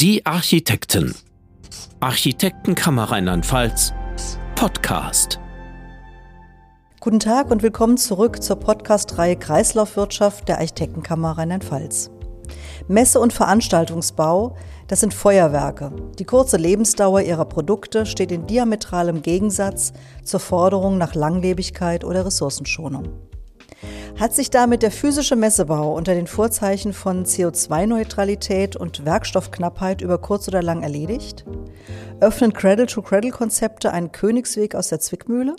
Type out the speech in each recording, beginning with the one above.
Die Architekten. Architektenkammer Rheinland-Pfalz. Podcast. Guten Tag und willkommen zurück zur Podcast-Reihe Kreislaufwirtschaft der Architektenkammer Rheinland-Pfalz. Messe- und Veranstaltungsbau, das sind Feuerwerke. Die kurze Lebensdauer ihrer Produkte steht in diametralem Gegensatz zur Forderung nach Langlebigkeit oder Ressourcenschonung. Hat sich damit der physische Messebau unter den Vorzeichen von CO2-Neutralität und Werkstoffknappheit über kurz oder lang erledigt? Öffnen Cradle-to-Cradle-Konzepte einen Königsweg aus der Zwickmühle?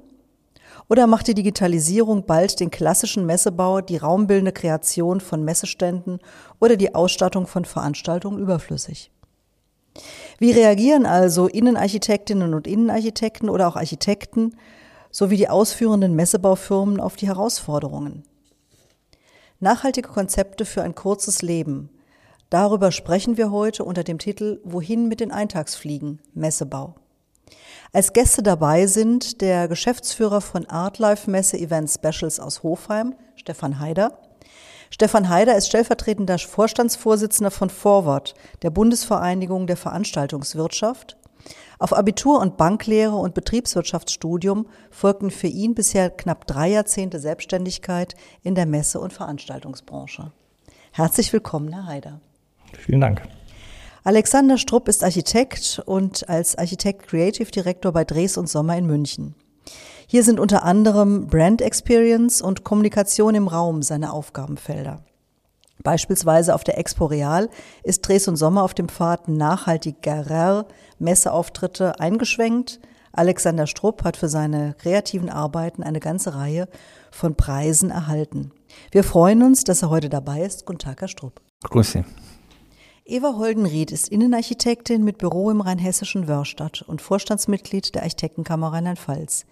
Oder macht die Digitalisierung bald den klassischen Messebau, die raumbildende Kreation von Messeständen oder die Ausstattung von Veranstaltungen überflüssig? Wie reagieren also Innenarchitektinnen und Innenarchitekten oder auch Architekten sowie die ausführenden Messebaufirmen auf die Herausforderungen? Nachhaltige Konzepte für ein kurzes Leben. Darüber sprechen wir heute unter dem Titel Wohin mit den Eintagsfliegen? Messebau. Als Gäste dabei sind der Geschäftsführer von Artlife Messe Event Specials aus Hofheim, Stefan Haider. Stefan Haider ist stellvertretender Vorstandsvorsitzender von Forward, der Bundesvereinigung der Veranstaltungswirtschaft auf Abitur und Banklehre und Betriebswirtschaftsstudium folgten für ihn bisher knapp drei Jahrzehnte Selbstständigkeit in der Messe- und Veranstaltungsbranche. Herzlich willkommen, Herr Haider. Vielen Dank. Alexander Strupp ist Architekt und als Architekt Creative Director bei Dres und Sommer in München. Hier sind unter anderem Brand Experience und Kommunikation im Raum seine Aufgabenfelder. Beispielsweise auf der Expo Real ist Dres und Sommer auf dem Pfad nachhaltigerer Messeauftritte eingeschwenkt. Alexander Strupp hat für seine kreativen Arbeiten eine ganze Reihe von Preisen erhalten. Wir freuen uns, dass er heute dabei ist. Guten Tag, Herr Strupp. Grüße. Eva Holdenried ist Innenarchitektin mit Büro im rheinhessischen Wörstadt und Vorstandsmitglied der Architektenkammer Rheinland-Pfalz.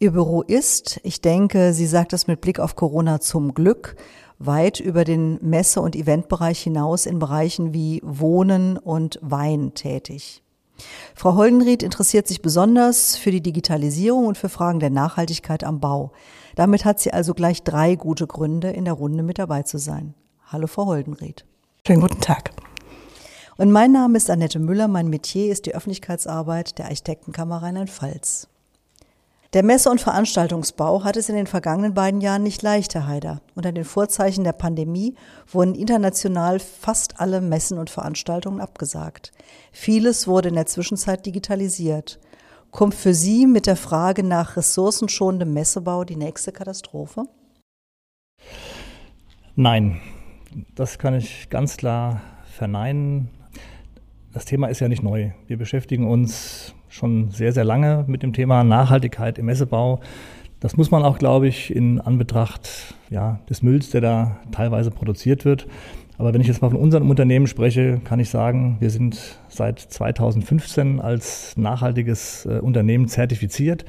Ihr Büro ist, ich denke, sie sagt es mit Blick auf Corona zum Glück, weit über den Messe- und Eventbereich hinaus in Bereichen wie Wohnen und Wein tätig. Frau Holdenried interessiert sich besonders für die Digitalisierung und für Fragen der Nachhaltigkeit am Bau. Damit hat sie also gleich drei gute Gründe, in der Runde mit dabei zu sein. Hallo, Frau Holdenried. Schönen guten Tag. Und mein Name ist Annette Müller. Mein Metier ist die Öffentlichkeitsarbeit der Architektenkammer Rheinland-Pfalz. Der Messe- und Veranstaltungsbau hat es in den vergangenen beiden Jahren nicht leicht, Herr Haider. Unter den Vorzeichen der Pandemie wurden international fast alle Messen und Veranstaltungen abgesagt. Vieles wurde in der Zwischenzeit digitalisiert. Kommt für Sie mit der Frage nach ressourcenschonendem Messebau die nächste Katastrophe? Nein, das kann ich ganz klar verneinen. Das Thema ist ja nicht neu. Wir beschäftigen uns schon sehr, sehr lange mit dem Thema Nachhaltigkeit im Messebau. Das muss man auch, glaube ich, in Anbetracht ja, des Mülls, der da teilweise produziert wird. Aber wenn ich jetzt mal von unserem Unternehmen spreche, kann ich sagen, wir sind seit 2015 als nachhaltiges äh, Unternehmen zertifiziert.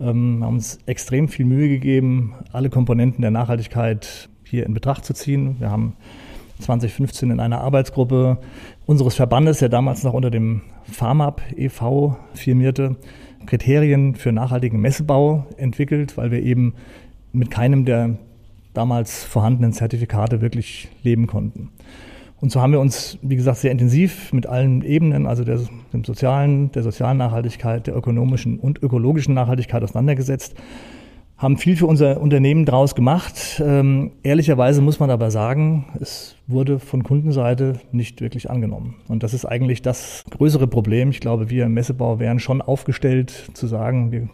Ähm, haben uns extrem viel Mühe gegeben, alle Komponenten der Nachhaltigkeit hier in Betracht zu ziehen. Wir haben 2015 in einer Arbeitsgruppe unseres Verbandes, der damals noch unter dem FARMAP e.V. firmierte, Kriterien für nachhaltigen Messebau entwickelt, weil wir eben mit keinem der damals vorhandenen Zertifikate wirklich leben konnten. Und so haben wir uns, wie gesagt, sehr intensiv mit allen Ebenen, also der, dem sozialen, der sozialen Nachhaltigkeit, der ökonomischen und ökologischen Nachhaltigkeit auseinandergesetzt haben viel für unser Unternehmen draus gemacht. Ähm, ehrlicherweise muss man aber sagen, es wurde von Kundenseite nicht wirklich angenommen. Und das ist eigentlich das größere Problem. Ich glaube, wir im Messebau wären schon aufgestellt zu sagen, wir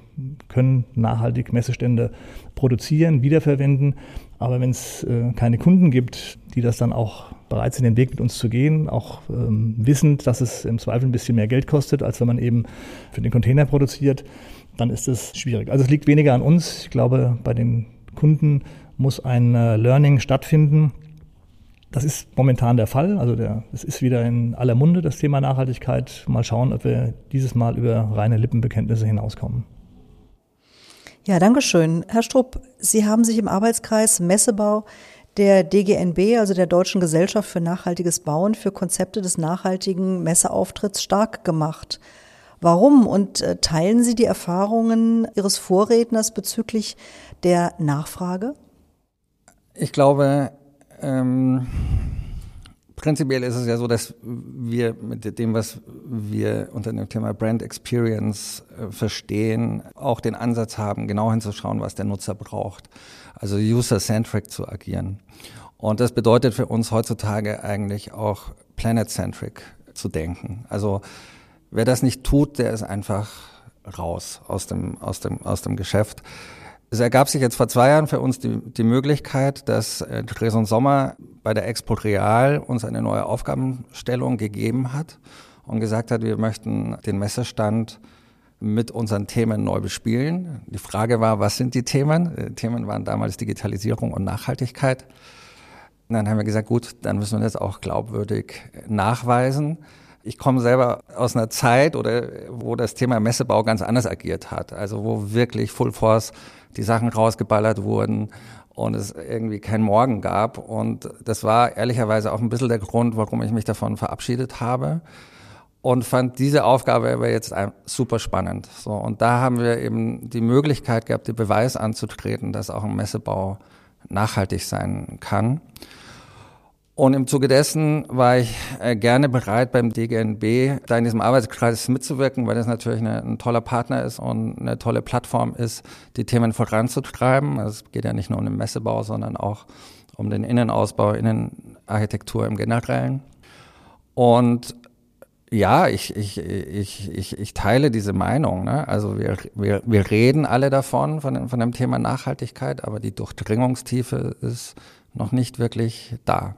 können nachhaltig Messestände produzieren, wiederverwenden. Aber wenn es äh, keine Kunden gibt, die das dann auch bereit sind, den Weg mit uns zu gehen, auch ähm, wissend, dass es im Zweifel ein bisschen mehr Geld kostet, als wenn man eben für den Container produziert, dann ist es schwierig. Also es liegt weniger an uns. Ich glaube, bei den Kunden muss ein äh, Learning stattfinden. Das ist momentan der Fall. Also es ist wieder in aller Munde das Thema Nachhaltigkeit. Mal schauen, ob wir dieses Mal über reine Lippenbekenntnisse hinauskommen. Ja, danke schön. Herr Strupp, Sie haben sich im Arbeitskreis Messebau der DGNB, also der Deutschen Gesellschaft für nachhaltiges Bauen, für Konzepte des nachhaltigen Messeauftritts stark gemacht. Warum? Und äh, teilen Sie die Erfahrungen Ihres Vorredners bezüglich der Nachfrage? Ich glaube, ähm, prinzipiell ist es ja so, dass wir mit dem, was wir unter dem Thema Brand Experience äh, verstehen, auch den Ansatz haben, genau hinzuschauen, was der Nutzer braucht. Also user-centric zu agieren. Und das bedeutet für uns heutzutage eigentlich auch planet-centric zu denken. Also wer das nicht tut, der ist einfach raus aus dem, aus dem, aus dem Geschäft. Es ergab sich jetzt vor zwei Jahren für uns die, die Möglichkeit, dass äh, Treson Sommer bei der Expo Real uns eine neue Aufgabenstellung gegeben hat und gesagt hat, wir möchten den Messestand mit unseren Themen neu bespielen. Die Frage war, was sind die Themen? Die äh, Themen waren damals Digitalisierung und Nachhaltigkeit. Und dann haben wir gesagt, gut, dann müssen wir das auch glaubwürdig nachweisen. Ich komme selber aus einer Zeit, oder wo das Thema Messebau ganz anders agiert hat. Also wo wirklich Full Force die Sachen rausgeballert wurden und es irgendwie kein Morgen gab. Und das war ehrlicherweise auch ein bisschen der Grund, warum ich mich davon verabschiedet habe. Und fand diese Aufgabe aber jetzt super spannend. So, und da haben wir eben die Möglichkeit gehabt, den Beweis anzutreten, dass auch ein Messebau nachhaltig sein kann. Und im Zuge dessen war ich äh, gerne bereit, beim DGNB da in diesem Arbeitskreis mitzuwirken, weil das natürlich eine, ein toller Partner ist und eine tolle Plattform ist, die Themen voranzutreiben. Also es geht ja nicht nur um den Messebau, sondern auch um den Innenausbau, Innenarchitektur im Generellen. Und ja, ich, ich, ich, ich, ich teile diese Meinung. Ne? Also wir, wir, wir reden alle davon, von, von dem Thema Nachhaltigkeit, aber die Durchdringungstiefe ist noch nicht wirklich da.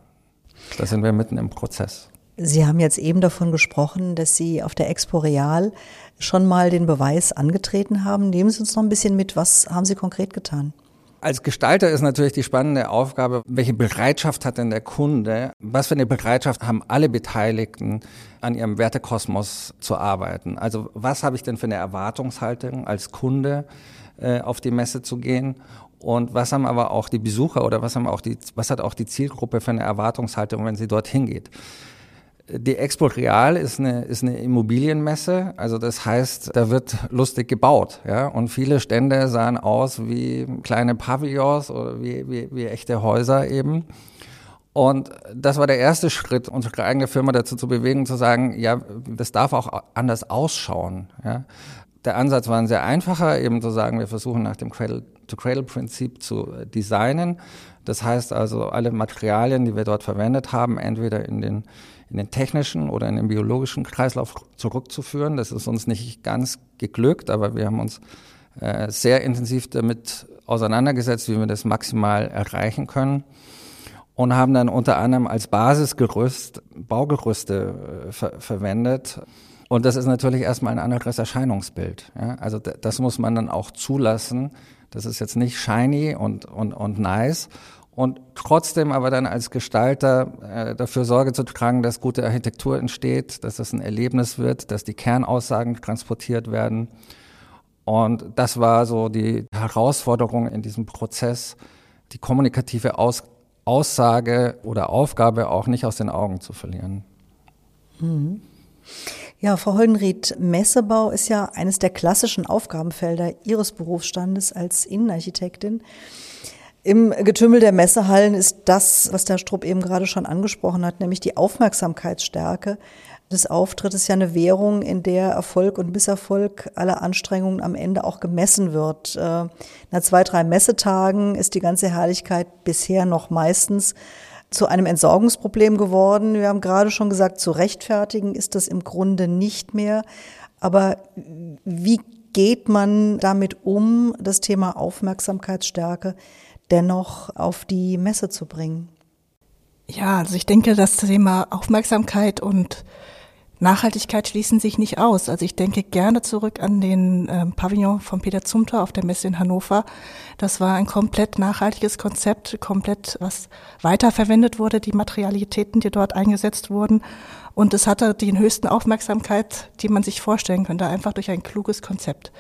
Da sind wir mitten im Prozess. Sie haben jetzt eben davon gesprochen, dass Sie auf der Expo Real schon mal den Beweis angetreten haben. Nehmen Sie uns noch ein bisschen mit. Was haben Sie konkret getan? Als Gestalter ist natürlich die spannende Aufgabe, welche Bereitschaft hat denn der Kunde? Was für eine Bereitschaft haben alle Beteiligten, an ihrem Wertekosmos zu arbeiten? Also was habe ich denn für eine Erwartungshaltung als Kunde, äh, auf die Messe zu gehen? Und was haben aber auch die Besucher oder was haben auch die, was hat auch die Zielgruppe für eine Erwartungshaltung, wenn sie dorthin geht? Die Expo Real ist eine, ist eine Immobilienmesse, also das heißt, da wird lustig gebaut, ja. Und viele Stände sahen aus wie kleine Pavillons oder wie, wie, wie echte Häuser eben. Und das war der erste Schritt, unsere eigene Firma dazu zu bewegen, zu sagen, ja, das darf auch anders ausschauen, ja. Der Ansatz war ein sehr einfacher, eben zu sagen, wir versuchen nach dem Cradle-to-Cradle-Prinzip zu äh, designen. Das heißt also, alle Materialien, die wir dort verwendet haben, entweder in den, in den technischen oder in den biologischen Kreislauf zurückzuführen. Das ist uns nicht ganz geglückt, aber wir haben uns äh, sehr intensiv damit auseinandergesetzt, wie wir das maximal erreichen können und haben dann unter anderem als Basisgerüst Baugerüste äh, ver verwendet. Und das ist natürlich erstmal ein anderes Erscheinungsbild. Ja? Also das muss man dann auch zulassen. Das ist jetzt nicht shiny und, und, und nice. Und trotzdem aber dann als Gestalter äh, dafür Sorge zu tragen, dass gute Architektur entsteht, dass das ein Erlebnis wird, dass die Kernaussagen transportiert werden. Und das war so die Herausforderung in diesem Prozess, die kommunikative Aus Aussage oder Aufgabe auch nicht aus den Augen zu verlieren. Mhm. Ja, Frau Holdenried, Messebau ist ja eines der klassischen Aufgabenfelder Ihres Berufsstandes als Innenarchitektin. Im Getümmel der Messehallen ist das, was der Strupp eben gerade schon angesprochen hat, nämlich die Aufmerksamkeitsstärke des Auftrittes ja eine Währung, in der Erfolg und Misserfolg aller Anstrengungen am Ende auch gemessen wird. Äh, nach zwei, drei Messetagen ist die ganze Herrlichkeit bisher noch meistens zu einem Entsorgungsproblem geworden. Wir haben gerade schon gesagt, zu rechtfertigen ist das im Grunde nicht mehr. Aber wie geht man damit um, das Thema Aufmerksamkeitsstärke dennoch auf die Messe zu bringen? Ja, also ich denke, das Thema Aufmerksamkeit und Nachhaltigkeit schließen sich nicht aus. Also ich denke gerne zurück an den ähm, Pavillon von Peter Zumthor auf der Messe in Hannover. Das war ein komplett nachhaltiges Konzept, komplett was weiterverwendet wurde, die Materialitäten, die dort eingesetzt wurden. Und es hatte die höchsten Aufmerksamkeit, die man sich vorstellen könnte, einfach durch ein kluges Konzept.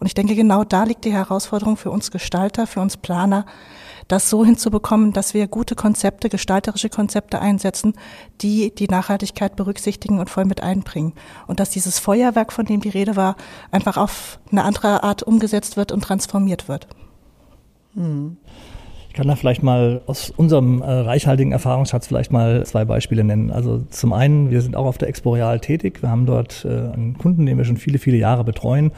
Und ich denke, genau da liegt die Herausforderung für uns Gestalter, für uns Planer, das so hinzubekommen, dass wir gute Konzepte, gestalterische Konzepte einsetzen, die die Nachhaltigkeit berücksichtigen und voll mit einbringen. Und dass dieses Feuerwerk, von dem die Rede war, einfach auf eine andere Art umgesetzt wird und transformiert wird. Hm. Ich kann da vielleicht mal aus unserem äh, reichhaltigen Erfahrungsschatz vielleicht mal zwei Beispiele nennen. Also zum einen, wir sind auch auf der Exporeal tätig. Wir haben dort äh, einen Kunden, den wir schon viele, viele Jahre betreuen.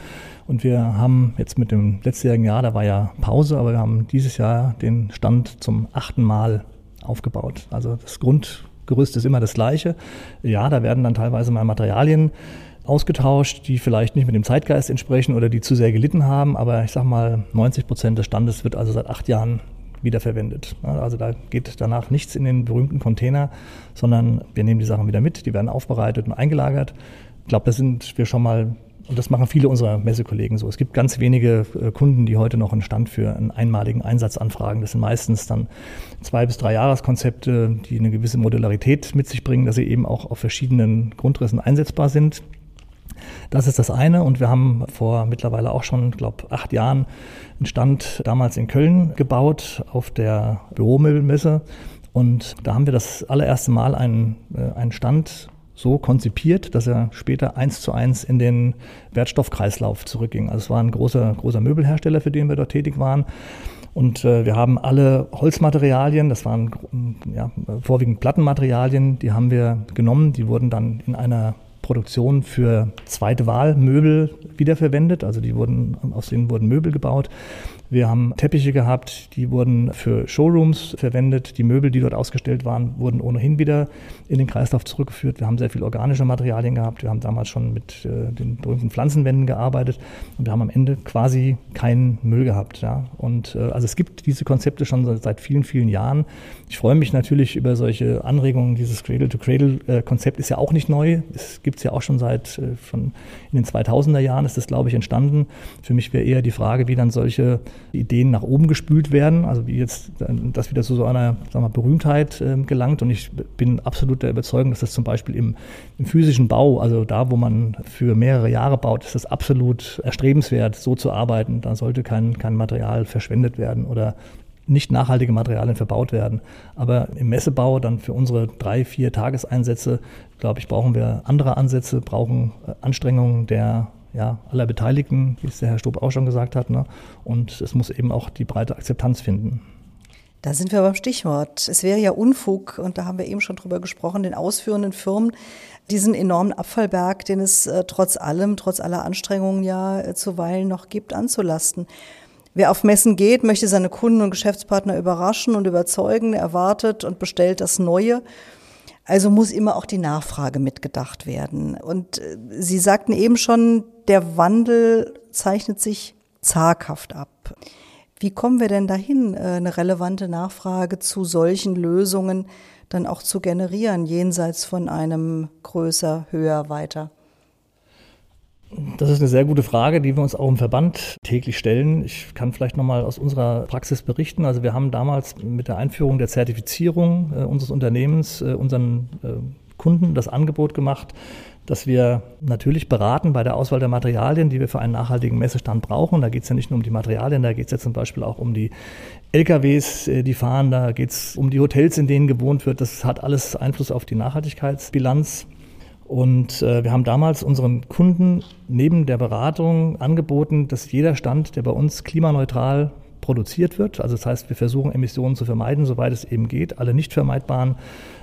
Und wir haben jetzt mit dem letztjährigen Jahr, da war ja Pause, aber wir haben dieses Jahr den Stand zum achten Mal aufgebaut. Also das Grundgerüst ist immer das gleiche. Ja, da werden dann teilweise mal Materialien ausgetauscht, die vielleicht nicht mit dem Zeitgeist entsprechen oder die zu sehr gelitten haben. Aber ich sage mal, 90 Prozent des Standes wird also seit acht Jahren wiederverwendet. Also da geht danach nichts in den berühmten Container, sondern wir nehmen die Sachen wieder mit, die werden aufbereitet und eingelagert. Ich glaube, da sind wir schon mal, und das machen viele unserer Messekollegen so. Es gibt ganz wenige äh, Kunden, die heute noch einen Stand für einen einmaligen Einsatz anfragen. Das sind meistens dann zwei bis drei Jahreskonzepte, die eine gewisse Modularität mit sich bringen, dass sie eben auch auf verschiedenen Grundrissen einsetzbar sind. Das ist das eine. Und wir haben vor mittlerweile auch schon, glaube acht Jahren einen Stand damals in Köln gebaut auf der Büromöbelmesse. Und da haben wir das allererste Mal einen, äh, einen Stand so konzipiert, dass er später eins zu eins in den Wertstoffkreislauf zurückging. Also es war ein großer, großer Möbelhersteller, für den wir dort tätig waren. Und äh, wir haben alle Holzmaterialien, das waren ja, vorwiegend Plattenmaterialien, die haben wir genommen, die wurden dann in einer Produktion für zweite Wahl Möbel wiederverwendet. Also die wurden, aus denen wurden Möbel gebaut. Wir haben Teppiche gehabt, die wurden für Showrooms verwendet. Die Möbel, die dort ausgestellt waren, wurden ohnehin wieder in den Kreislauf zurückgeführt. Wir haben sehr viel organische Materialien gehabt. Wir haben damals schon mit äh, den berühmten Pflanzenwänden gearbeitet und wir haben am Ende quasi keinen Müll gehabt. Ja. Und äh, also es gibt diese Konzepte schon seit vielen, vielen Jahren. Ich freue mich natürlich über solche Anregungen. Dieses Cradle-to-Cradle-Konzept ist ja auch nicht neu. Es gibt es ja auch schon seit äh, von in den 2000er Jahren ist das, glaube ich, entstanden. Für mich wäre eher die Frage, wie dann solche Ideen nach oben gespült werden, also wie jetzt das wieder zu so einer wir, Berühmtheit äh, gelangt. Und ich bin absolut der Überzeugung, dass das zum Beispiel im, im, physischen Bau, also da, wo man für mehrere Jahre baut, ist das absolut erstrebenswert, so zu arbeiten. Da sollte kein, kein Material verschwendet werden oder nicht nachhaltige Materialien verbaut werden. Aber im Messebau dann für unsere drei, vier Tageseinsätze, glaube ich, brauchen wir andere Ansätze, brauchen äh, Anstrengungen der ja, aller Beteiligten, wie es der Herr Stob auch schon gesagt hat. Ne? Und es muss eben auch die breite Akzeptanz finden. Da sind wir beim Stichwort. Es wäre ja Unfug, und da haben wir eben schon drüber gesprochen, den ausführenden Firmen diesen enormen Abfallberg, den es äh, trotz allem, trotz aller Anstrengungen ja äh, zuweilen noch gibt, anzulasten. Wer auf Messen geht, möchte seine Kunden und Geschäftspartner überraschen und überzeugen, erwartet und bestellt das Neue. Also muss immer auch die Nachfrage mitgedacht werden. Und äh, Sie sagten eben schon, der Wandel zeichnet sich zaghaft ab. Wie kommen wir denn dahin, äh, eine relevante Nachfrage zu solchen Lösungen dann auch zu generieren, jenseits von einem größer, höher, weiter? Das ist eine sehr gute Frage, die wir uns auch im Verband täglich stellen. Ich kann vielleicht nochmal aus unserer Praxis berichten. Also wir haben damals mit der Einführung der Zertifizierung äh, unseres Unternehmens äh, unseren äh, Kunden das Angebot gemacht, dass wir natürlich beraten bei der Auswahl der Materialien, die wir für einen nachhaltigen Messestand brauchen. Da geht es ja nicht nur um die Materialien, da geht es ja zum Beispiel auch um die LKWs, äh, die fahren, da geht es um die Hotels, in denen gewohnt wird. Das hat alles Einfluss auf die Nachhaltigkeitsbilanz. Und äh, wir haben damals unseren Kunden neben der Beratung angeboten, dass jeder Stand, der bei uns klimaneutral produziert wird, also das heißt, wir versuchen Emissionen zu vermeiden, soweit es eben geht. Alle nicht vermeidbaren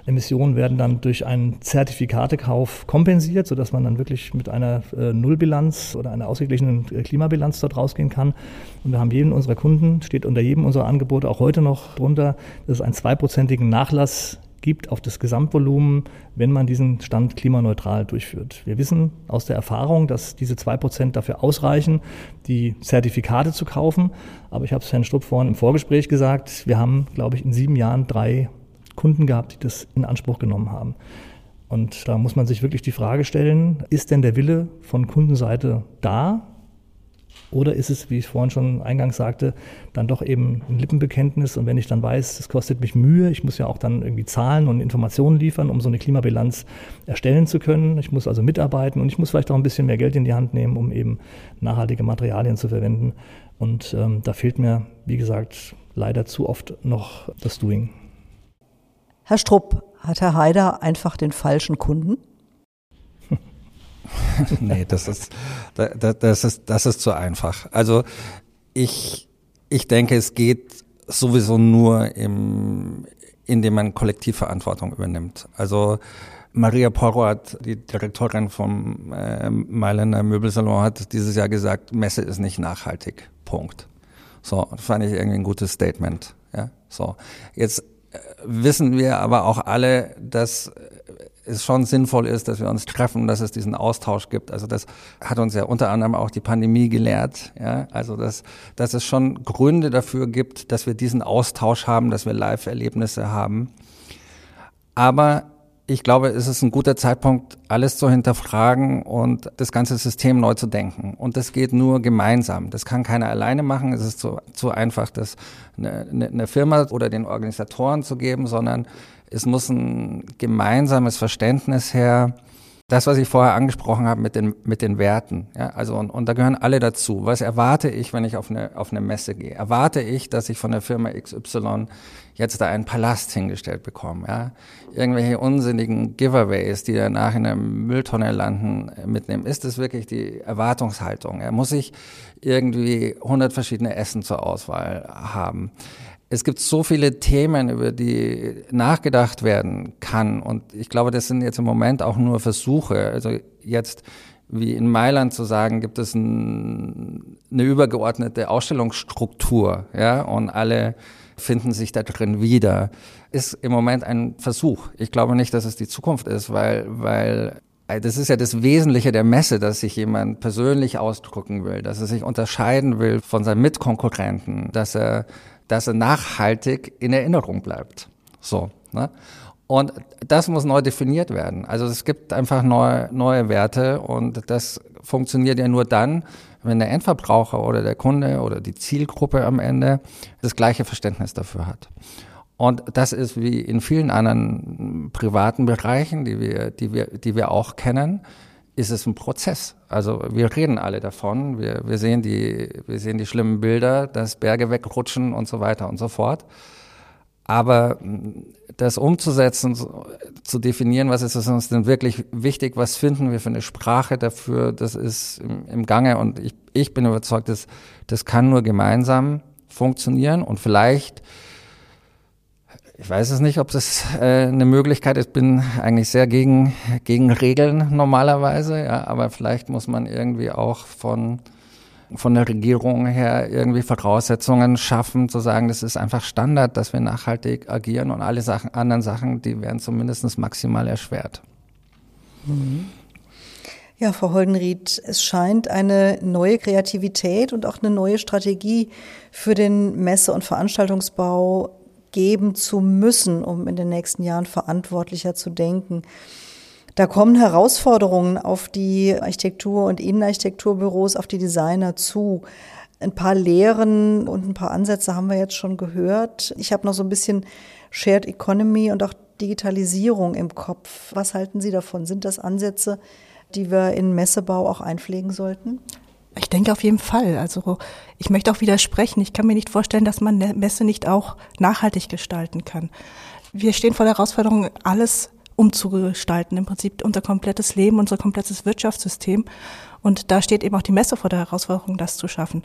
Emissionen werden dann durch einen Zertifikatekauf kompensiert, sodass man dann wirklich mit einer äh, Nullbilanz oder einer ausgeglichenen äh, Klimabilanz dort rausgehen kann. Und wir haben jeden unserer Kunden, steht unter jedem unserer Angebote auch heute noch drunter, dass es einen zweiprozentigen Nachlass gibt auf das Gesamtvolumen, wenn man diesen Stand klimaneutral durchführt. Wir wissen aus der Erfahrung, dass diese zwei Prozent dafür ausreichen, die Zertifikate zu kaufen. Aber ich habe es Herrn Strupp vorhin im Vorgespräch gesagt, wir haben, glaube ich, in sieben Jahren drei Kunden gehabt, die das in Anspruch genommen haben. Und da muss man sich wirklich die Frage stellen, ist denn der Wille von Kundenseite da, oder ist es, wie ich vorhin schon eingangs sagte, dann doch eben ein Lippenbekenntnis? Und wenn ich dann weiß, es kostet mich Mühe, ich muss ja auch dann irgendwie Zahlen und Informationen liefern, um so eine Klimabilanz erstellen zu können. Ich muss also mitarbeiten und ich muss vielleicht auch ein bisschen mehr Geld in die Hand nehmen, um eben nachhaltige Materialien zu verwenden. Und ähm, da fehlt mir, wie gesagt, leider zu oft noch das Doing. Herr Strupp, hat Herr Haider einfach den falschen Kunden? nee, das ist, das ist, das ist zu einfach. Also ich, ich denke, es geht sowieso nur im, indem man Kollektivverantwortung übernimmt. Also Maria Porroat, die Direktorin vom äh, Mailänder Möbelsalon, hat dieses Jahr gesagt, Messe ist nicht nachhaltig. Punkt. So, fand ich irgendwie ein gutes Statement. Ja, so. Jetzt äh, wissen wir aber auch alle, dass es schon sinnvoll ist, dass wir uns treffen, dass es diesen Austausch gibt. Also das hat uns ja unter anderem auch die Pandemie gelehrt. Ja, also dass, dass es schon Gründe dafür gibt, dass wir diesen Austausch haben, dass wir Live-Erlebnisse haben. Aber ich glaube, es ist ein guter Zeitpunkt, alles zu hinterfragen und das ganze System neu zu denken. Und das geht nur gemeinsam. Das kann keiner alleine machen. Es ist zu, zu einfach, das eine, eine Firma oder den Organisatoren zu geben, sondern es muss ein gemeinsames Verständnis her, das, was ich vorher angesprochen habe mit den, mit den Werten. Ja, also, und, und da gehören alle dazu. Was erwarte ich, wenn ich auf eine, auf eine Messe gehe? Erwarte ich, dass ich von der Firma XY jetzt da einen Palast hingestellt bekomme? Ja? Irgendwelche unsinnigen Giveaways, die danach in der Mülltonne landen, mitnehmen. Ist das wirklich die Erwartungshaltung? Ja? Muss ich irgendwie 100 verschiedene Essen zur Auswahl haben? Es gibt so viele Themen, über die nachgedacht werden kann. Und ich glaube, das sind jetzt im Moment auch nur Versuche. Also jetzt, wie in Mailand zu sagen, gibt es ein, eine übergeordnete Ausstellungsstruktur, ja, und alle finden sich da drin wieder, ist im Moment ein Versuch. Ich glaube nicht, dass es die Zukunft ist, weil, weil das ist ja das Wesentliche der Messe, dass sich jemand persönlich ausdrücken will, dass er sich unterscheiden will von seinen Mitkonkurrenten, dass er dass er nachhaltig in Erinnerung bleibt. So. Ne? Und das muss neu definiert werden. Also es gibt einfach neue, neue Werte und das funktioniert ja nur dann, wenn der Endverbraucher oder der Kunde oder die Zielgruppe am Ende das gleiche Verständnis dafür hat. Und das ist wie in vielen anderen privaten Bereichen, die wir, die wir, die wir auch kennen, ist es ein Prozess. Also wir reden alle davon, wir, wir, sehen die, wir sehen die schlimmen Bilder, dass Berge wegrutschen und so weiter und so fort. Aber das umzusetzen, zu definieren, was ist uns denn wirklich wichtig, was finden wir für eine Sprache dafür, das ist im, im Gange und ich, ich bin überzeugt, dass das kann nur gemeinsam funktionieren und vielleicht ich weiß es nicht, ob das äh, eine Möglichkeit ist. Ich bin eigentlich sehr gegen, gegen Regeln normalerweise, ja, aber vielleicht muss man irgendwie auch von, von der Regierung her irgendwie Voraussetzungen schaffen, zu sagen, das ist einfach Standard, dass wir nachhaltig agieren und alle Sachen, anderen Sachen, die werden zumindest maximal erschwert. Mhm. Ja, Frau Holdenried, es scheint eine neue Kreativität und auch eine neue Strategie für den Messe- und Veranstaltungsbau geben zu müssen, um in den nächsten Jahren verantwortlicher zu denken. Da kommen Herausforderungen auf die Architektur- und Innenarchitekturbüros, auf die Designer zu. Ein paar Lehren und ein paar Ansätze haben wir jetzt schon gehört. Ich habe noch so ein bisschen Shared Economy und auch Digitalisierung im Kopf. Was halten Sie davon? Sind das Ansätze, die wir in Messebau auch einpflegen sollten? Ich denke auf jeden Fall. Also ich möchte auch widersprechen. Ich kann mir nicht vorstellen, dass man eine Messe nicht auch nachhaltig gestalten kann. Wir stehen vor der Herausforderung, alles umzugestalten, im Prinzip unser komplettes Leben, unser komplettes Wirtschaftssystem. Und da steht eben auch die Messe vor der Herausforderung, das zu schaffen.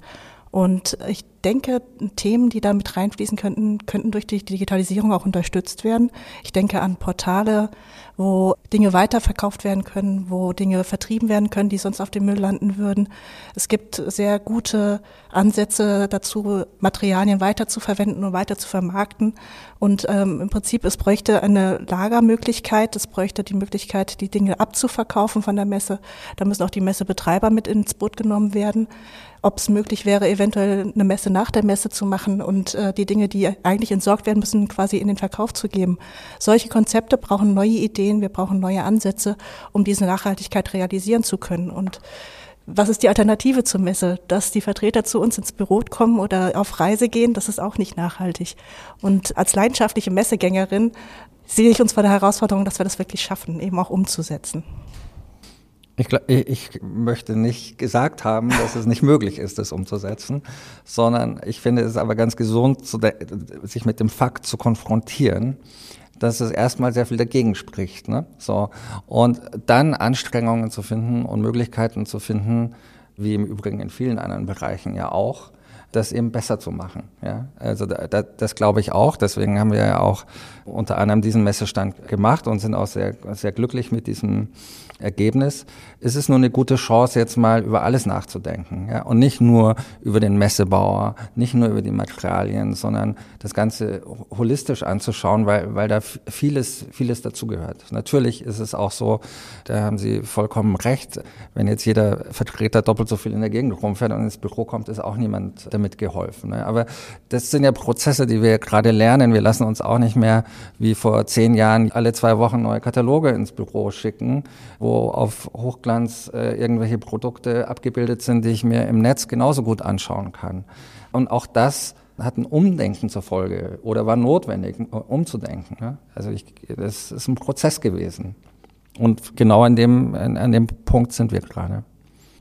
Und ich denke, Themen, die da mit reinfließen könnten, könnten durch die Digitalisierung auch unterstützt werden. Ich denke an Portale, wo Dinge weiterverkauft werden können, wo Dinge vertrieben werden können, die sonst auf dem Müll landen würden. Es gibt sehr gute Ansätze dazu, Materialien weiter zu verwenden und weiter zu vermarkten. Und ähm, im Prinzip, es bräuchte eine Lagermöglichkeit, es bräuchte die Möglichkeit, die Dinge abzuverkaufen von der Messe. Da müssen auch die Messebetreiber mit ins Boot genommen werden. Ob es möglich wäre, eventuell eine Messe nach der Messe zu machen und äh, die Dinge, die eigentlich entsorgt werden müssen, quasi in den Verkauf zu geben. Solche Konzepte brauchen neue Ideen Ideen, wir brauchen neue Ansätze, um diese Nachhaltigkeit realisieren zu können. Und was ist die Alternative zur Messe? Dass die Vertreter zu uns ins Büro kommen oder auf Reise gehen, das ist auch nicht nachhaltig. Und als leidenschaftliche Messegängerin sehe ich uns vor der Herausforderung, dass wir das wirklich schaffen, eben auch umzusetzen. Ich, ich, möchte nicht gesagt haben, dass es nicht möglich ist, das umzusetzen, sondern ich finde es aber ganz gesund, sich mit dem Fakt zu konfrontieren dass es erstmal sehr viel dagegen spricht. Ne? So. Und dann Anstrengungen zu finden und Möglichkeiten zu finden, wie im Übrigen in vielen anderen Bereichen ja auch, das eben besser zu machen. Ja? Also da, da, das glaube ich auch. Deswegen haben wir ja auch unter anderem diesen Messestand gemacht und sind auch sehr, sehr glücklich mit diesem Ergebnis. Es ist nur eine gute Chance, jetzt mal über alles nachzudenken. Ja? Und nicht nur über den Messebauer, nicht nur über die Materialien, sondern das Ganze holistisch anzuschauen, weil, weil da vieles, vieles dazugehört. Natürlich ist es auch so, da haben Sie vollkommen recht, wenn jetzt jeder Vertreter doppelt so viel in der Gegend rumfährt und ins Büro kommt, ist auch niemand damit geholfen. Ne? Aber das sind ja Prozesse, die wir gerade lernen. Wir lassen uns auch nicht mehr wie vor zehn Jahren alle zwei Wochen neue Kataloge ins Büro schicken, wo auf Hochglanz äh, irgendwelche Produkte abgebildet sind, die ich mir im Netz genauso gut anschauen kann. Und auch das hat ein Umdenken zur Folge oder war notwendig, umzudenken. Ne? Also ich, das ist ein Prozess gewesen. Und genau an dem, an, an dem Punkt sind wir gerade.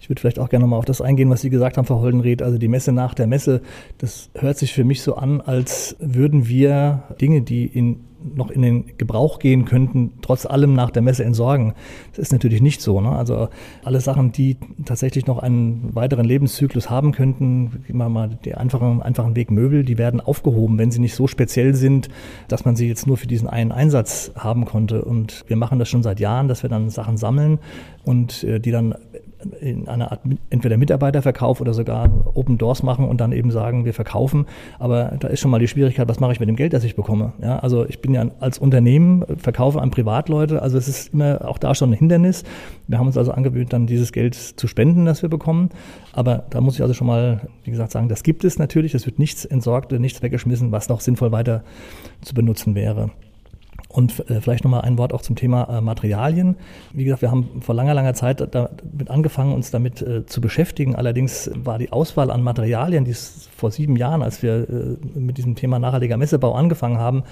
Ich würde vielleicht auch gerne mal auf das eingehen, was Sie gesagt haben, Frau Holdenried. Also die Messe nach der Messe, das hört sich für mich so an, als würden wir Dinge, die in noch in den Gebrauch gehen könnten, trotz allem nach der Messe entsorgen. Das ist natürlich nicht so. Ne? Also alle Sachen, die tatsächlich noch einen weiteren Lebenszyklus haben könnten, immer mal die einfachen, einfachen Weg Möbel, die werden aufgehoben, wenn sie nicht so speziell sind, dass man sie jetzt nur für diesen einen Einsatz haben konnte. Und wir machen das schon seit Jahren, dass wir dann Sachen sammeln und äh, die dann in einer Art entweder Mitarbeiterverkauf oder sogar Open Doors machen und dann eben sagen, wir verkaufen. Aber da ist schon mal die Schwierigkeit, was mache ich mit dem Geld, das ich bekomme? Ja, also ich bin ja als Unternehmen, verkaufe an Privatleute, also es ist immer auch da schon ein Hindernis. Wir haben uns also angewöhnt, dann dieses Geld zu spenden, das wir bekommen. Aber da muss ich also schon mal, wie gesagt, sagen, das gibt es natürlich. Es wird nichts entsorgt, nichts weggeschmissen, was noch sinnvoll weiter zu benutzen wäre. Und äh, vielleicht nochmal ein Wort auch zum Thema äh, Materialien. Wie gesagt, wir haben vor langer, langer Zeit damit angefangen, uns damit äh, zu beschäftigen. Allerdings war die Auswahl an Materialien, die es vor sieben Jahren, als wir mit diesem Thema nachhaltiger Messebau angefangen haben,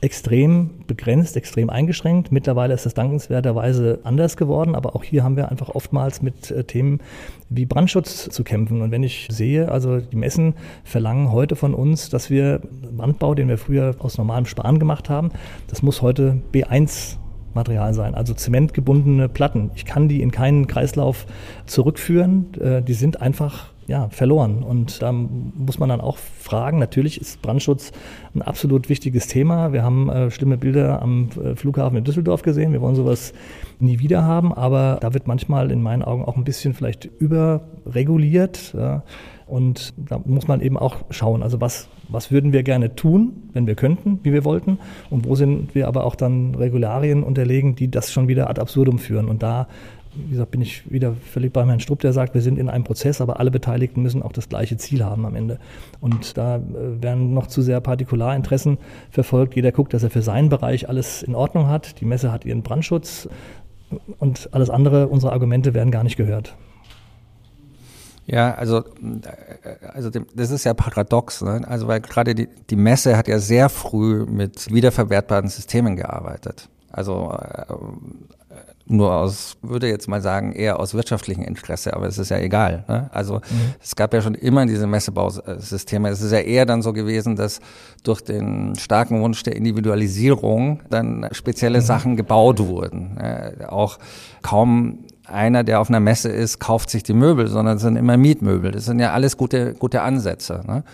extrem begrenzt, extrem eingeschränkt. Mittlerweile ist das dankenswerterweise anders geworden, aber auch hier haben wir einfach oftmals mit Themen wie Brandschutz zu kämpfen. Und wenn ich sehe, also die Messen verlangen heute von uns, dass wir Wandbau, den wir früher aus normalem Sparen gemacht haben, das muss heute B1 Material sein, also zementgebundene Platten. Ich kann die in keinen Kreislauf zurückführen. Äh, die sind einfach ja, verloren. Und da muss man dann auch fragen, natürlich ist Brandschutz ein absolut wichtiges Thema. Wir haben äh, schlimme Bilder am äh, Flughafen in Düsseldorf gesehen. Wir wollen sowas nie wieder haben, aber da wird manchmal in meinen Augen auch ein bisschen vielleicht überreguliert. Ja. Und da muss man eben auch schauen, also was, was würden wir gerne tun, wenn wir könnten, wie wir wollten, und wo sind wir aber auch dann Regularien unterlegen, die das schon wieder ad absurdum führen. Und da wie gesagt, bin ich wieder völlig bei Herrn Strupp, der sagt, wir sind in einem Prozess, aber alle Beteiligten müssen auch das gleiche Ziel haben am Ende. Und da äh, werden noch zu sehr Partikularinteressen verfolgt. Jeder guckt, dass er für seinen Bereich alles in Ordnung hat. Die Messe hat ihren Brandschutz und alles andere, unsere Argumente werden gar nicht gehört. Ja, also, also das ist ja paradox, ne? Also weil gerade die, die Messe hat ja sehr früh mit wiederverwertbaren Systemen gearbeitet. Also äh, nur aus, würde jetzt mal sagen, eher aus wirtschaftlichem Interesse, aber es ist ja egal. Ne? Also mhm. es gab ja schon immer diese Messebausysteme. Es ist ja eher dann so gewesen, dass durch den starken Wunsch der Individualisierung dann spezielle mhm. Sachen gebaut wurden. Äh, auch kaum einer, der auf einer Messe ist, kauft sich die Möbel, sondern es sind immer Mietmöbel. Das sind ja alles gute, gute Ansätze. Ne?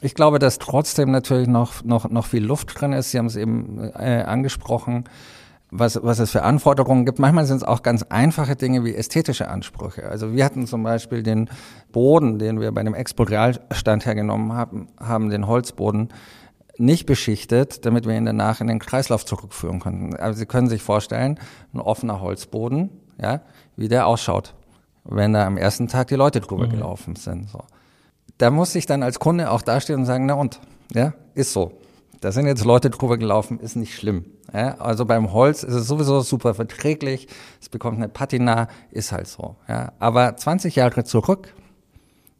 Ich glaube, dass trotzdem natürlich noch, noch, noch viel Luft drin ist. Sie haben es eben äh, angesprochen was, was es für Anforderungen gibt. Manchmal sind es auch ganz einfache Dinge wie ästhetische Ansprüche. Also wir hatten zum Beispiel den Boden, den wir bei dem Expo-Realstand hergenommen haben, haben den Holzboden nicht beschichtet, damit wir ihn danach in den Kreislauf zurückführen konnten. Also Sie können sich vorstellen, ein offener Holzboden, ja, wie der ausschaut, wenn da am ersten Tag die Leute drüber mhm. gelaufen sind. So. Da muss ich dann als Kunde auch dastehen und sagen, na und, ja, ist so. Da sind jetzt Leute drüber gelaufen, ist nicht schlimm. Ja, also beim Holz ist es sowieso super verträglich, es bekommt eine Patina, ist halt so. Ja. Aber 20 Jahre zurück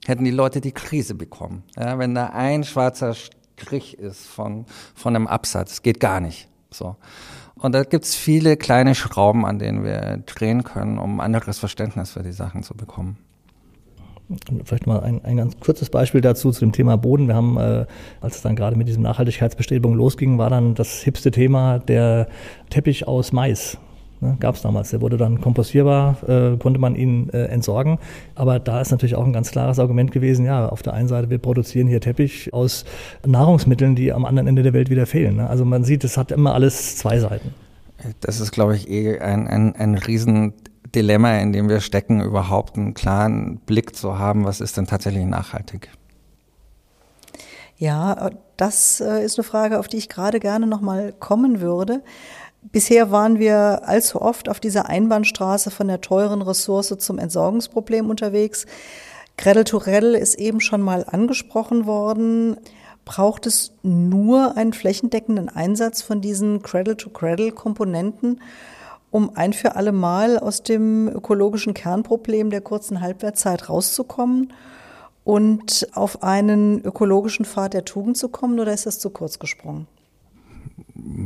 hätten die Leute die Krise bekommen. Ja, wenn da ein schwarzer Strich ist von, von einem Absatz, geht gar nicht. So. Und da gibt's viele kleine Schrauben, an denen wir drehen können, um ein anderes Verständnis für die Sachen zu bekommen. Vielleicht mal ein, ein ganz kurzes Beispiel dazu zu dem Thema Boden. Wir haben, äh, als es dann gerade mit diesen Nachhaltigkeitsbestrebungen losging, war dann das hipste Thema der Teppich aus Mais. Ne, Gab es damals. Der wurde dann kompostierbar, äh, konnte man ihn äh, entsorgen. Aber da ist natürlich auch ein ganz klares Argument gewesen, ja, auf der einen Seite, wir produzieren hier Teppich aus Nahrungsmitteln, die am anderen Ende der Welt wieder fehlen. Ne? Also man sieht, es hat immer alles zwei Seiten. Das ist, glaube ich, eh ein, ein, ein Riesendilemma, in dem wir stecken, überhaupt einen klaren Blick zu haben, was ist denn tatsächlich nachhaltig. Ja, das äh, ist eine Frage, auf die ich gerade gerne nochmal kommen würde. Bisher waren wir allzu oft auf dieser Einbahnstraße von der teuren Ressource zum Entsorgungsproblem unterwegs. Cradle to Cradle ist eben schon mal angesprochen worden. Braucht es nur einen flächendeckenden Einsatz von diesen Cradle to Cradle Komponenten, um ein für alle Mal aus dem ökologischen Kernproblem der kurzen Halbwertzeit rauszukommen und auf einen ökologischen Pfad der Tugend zu kommen, oder ist das zu kurz gesprungen?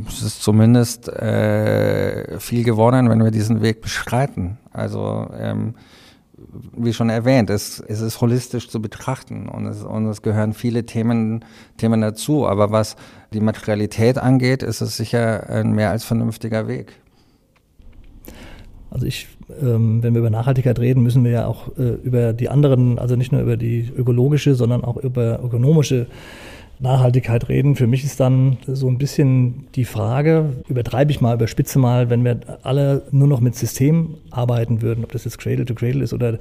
Es ist zumindest äh, viel gewonnen, wenn wir diesen Weg beschreiten. Also ähm, wie schon erwähnt, es, es ist holistisch zu betrachten und es, und es gehören viele Themen, Themen dazu. Aber was die Materialität angeht, ist es sicher ein mehr als vernünftiger Weg. Also ich, ähm, wenn wir über Nachhaltigkeit reden, müssen wir ja auch äh, über die anderen, also nicht nur über die ökologische, sondern auch über ökonomische Nachhaltigkeit reden. Für mich ist dann so ein bisschen die Frage, übertreibe ich mal, überspitze mal, wenn wir alle nur noch mit Systemen arbeiten würden, ob das jetzt Cradle to Cradle ist oder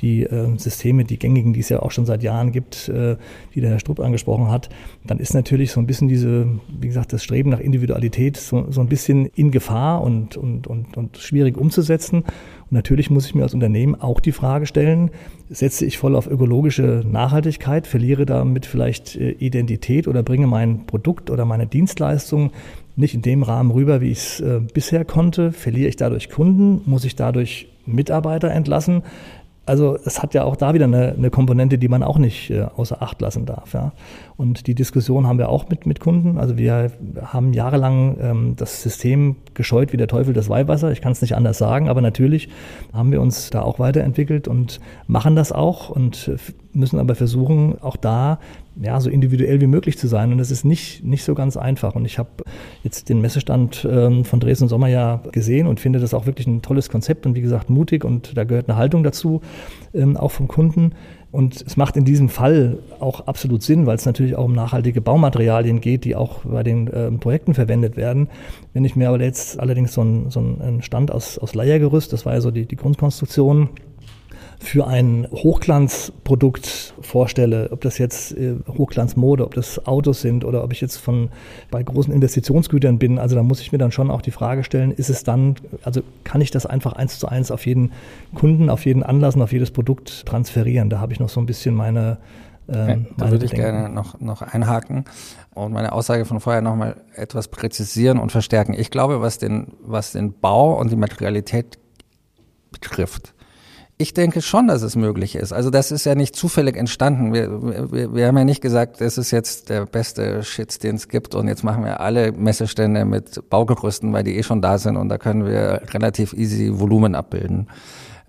die äh, Systeme, die gängigen, die es ja auch schon seit Jahren gibt, äh, die der Herr Strupp angesprochen hat, dann ist natürlich so ein bisschen diese, wie gesagt, das Streben nach Individualität so, so ein bisschen in Gefahr und, und, und, und schwierig umzusetzen. Und natürlich muss ich mir als Unternehmen auch die Frage stellen, setze ich voll auf ökologische Nachhaltigkeit, verliere damit vielleicht äh, Identität oder bringe mein Produkt oder meine Dienstleistung nicht in dem Rahmen rüber, wie ich es äh, bisher konnte, verliere ich dadurch Kunden, muss ich dadurch Mitarbeiter entlassen. Also es hat ja auch da wieder eine, eine Komponente, die man auch nicht äh, außer Acht lassen darf. Ja. Und die Diskussion haben wir auch mit, mit Kunden. Also wir haben jahrelang ähm, das System gescheut wie der Teufel das Weihwasser. Ich kann es nicht anders sagen, aber natürlich haben wir uns da auch weiterentwickelt und machen das auch und müssen aber versuchen, auch da ja, so individuell wie möglich zu sein. Und das ist nicht, nicht so ganz einfach. Und ich habe jetzt den Messestand ähm, von Dresden Sommer ja gesehen und finde das auch wirklich ein tolles Konzept und wie gesagt mutig und da gehört eine Haltung dazu, ähm, auch vom Kunden. Und es macht in diesem Fall auch absolut Sinn, weil es natürlich auch um nachhaltige Baumaterialien geht, die auch bei den äh, Projekten verwendet werden. Wenn ich mir aber jetzt allerdings so einen so Stand aus, aus Leiergerüst, das war ja so die, die Grundkonstruktion, für ein Hochglanzprodukt vorstelle, ob das jetzt äh, Hochglanzmode, ob das Autos sind oder ob ich jetzt von bei großen Investitionsgütern bin, also da muss ich mir dann schon auch die Frage stellen, ist es dann, also kann ich das einfach eins zu eins auf jeden Kunden, auf jeden Anlass und auf jedes Produkt transferieren? Da habe ich noch so ein bisschen meine ähm, da würde ich gerne noch, noch einhaken und meine Aussage von vorher nochmal etwas präzisieren und verstärken. Ich glaube, was den, was den Bau und die Materialität betrifft, ich denke schon, dass es möglich ist. Also das ist ja nicht zufällig entstanden. Wir, wir, wir haben ja nicht gesagt, das ist jetzt der beste Shit, den es gibt und jetzt machen wir alle Messestände mit Baugerüsten, weil die eh schon da sind und da können wir relativ easy Volumen abbilden.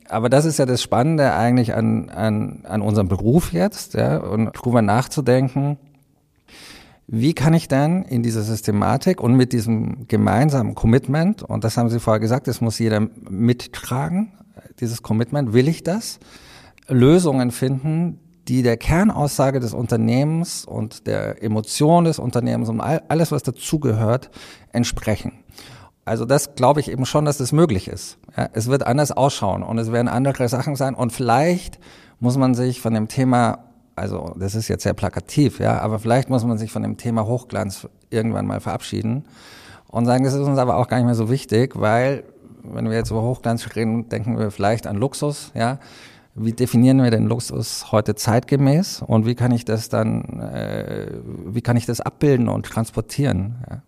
Aber das ist ja das Spannende eigentlich an, an, an unserem Beruf jetzt, ja, und drüber nachzudenken, wie kann ich denn in dieser Systematik und mit diesem gemeinsamen Commitment, und das haben Sie vorher gesagt, das muss jeder mittragen, dieses Commitment, will ich das? Lösungen finden, die der Kernaussage des Unternehmens und der Emotion des Unternehmens und alles, was dazugehört, entsprechen. Also das glaube ich eben schon, dass das möglich ist. Ja, es wird anders ausschauen und es werden andere Sachen sein und vielleicht muss man sich von dem Thema, also das ist jetzt sehr plakativ, ja, aber vielleicht muss man sich von dem Thema Hochglanz irgendwann mal verabschieden und sagen, das ist uns aber auch gar nicht mehr so wichtig, weil wenn wir jetzt über Hochglanz reden, denken wir vielleicht an Luxus, ja. Wie definieren wir den Luxus heute zeitgemäß und wie kann ich das dann, äh, wie kann ich das abbilden und transportieren, ja,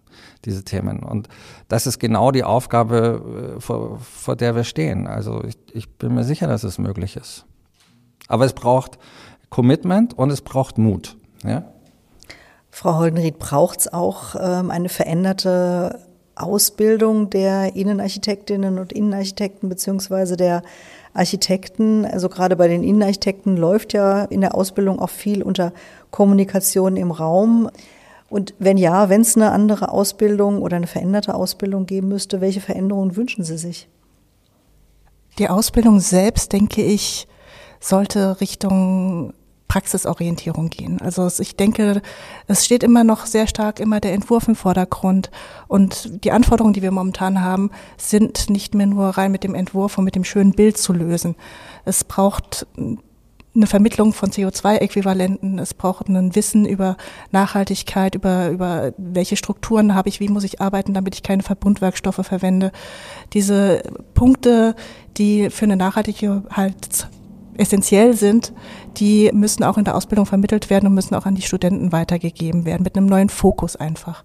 diese Themen? Und das ist genau die Aufgabe, äh, vor, vor der wir stehen. Also ich, ich bin mir sicher, dass es möglich ist. Aber es braucht Commitment und es braucht Mut, ja. Frau Holdenried, braucht es auch ähm, eine veränderte Ausbildung der Innenarchitektinnen und Innenarchitekten beziehungsweise der Architekten. Also gerade bei den Innenarchitekten läuft ja in der Ausbildung auch viel unter Kommunikation im Raum. Und wenn ja, wenn es eine andere Ausbildung oder eine veränderte Ausbildung geben müsste, welche Veränderungen wünschen Sie sich? Die Ausbildung selbst, denke ich, sollte Richtung Praxisorientierung gehen. Also ich denke, es steht immer noch sehr stark immer der Entwurf im Vordergrund. Und die Anforderungen, die wir momentan haben, sind nicht mehr nur rein mit dem Entwurf und mit dem schönen Bild zu lösen. Es braucht eine Vermittlung von CO2-Äquivalenten, es braucht ein Wissen über Nachhaltigkeit, über, über welche Strukturen habe ich, wie muss ich arbeiten, damit ich keine Verbundwerkstoffe verwende. Diese Punkte, die für eine nachhaltige halt essentiell sind, die müssen auch in der Ausbildung vermittelt werden und müssen auch an die Studenten weitergegeben werden, mit einem neuen Fokus einfach.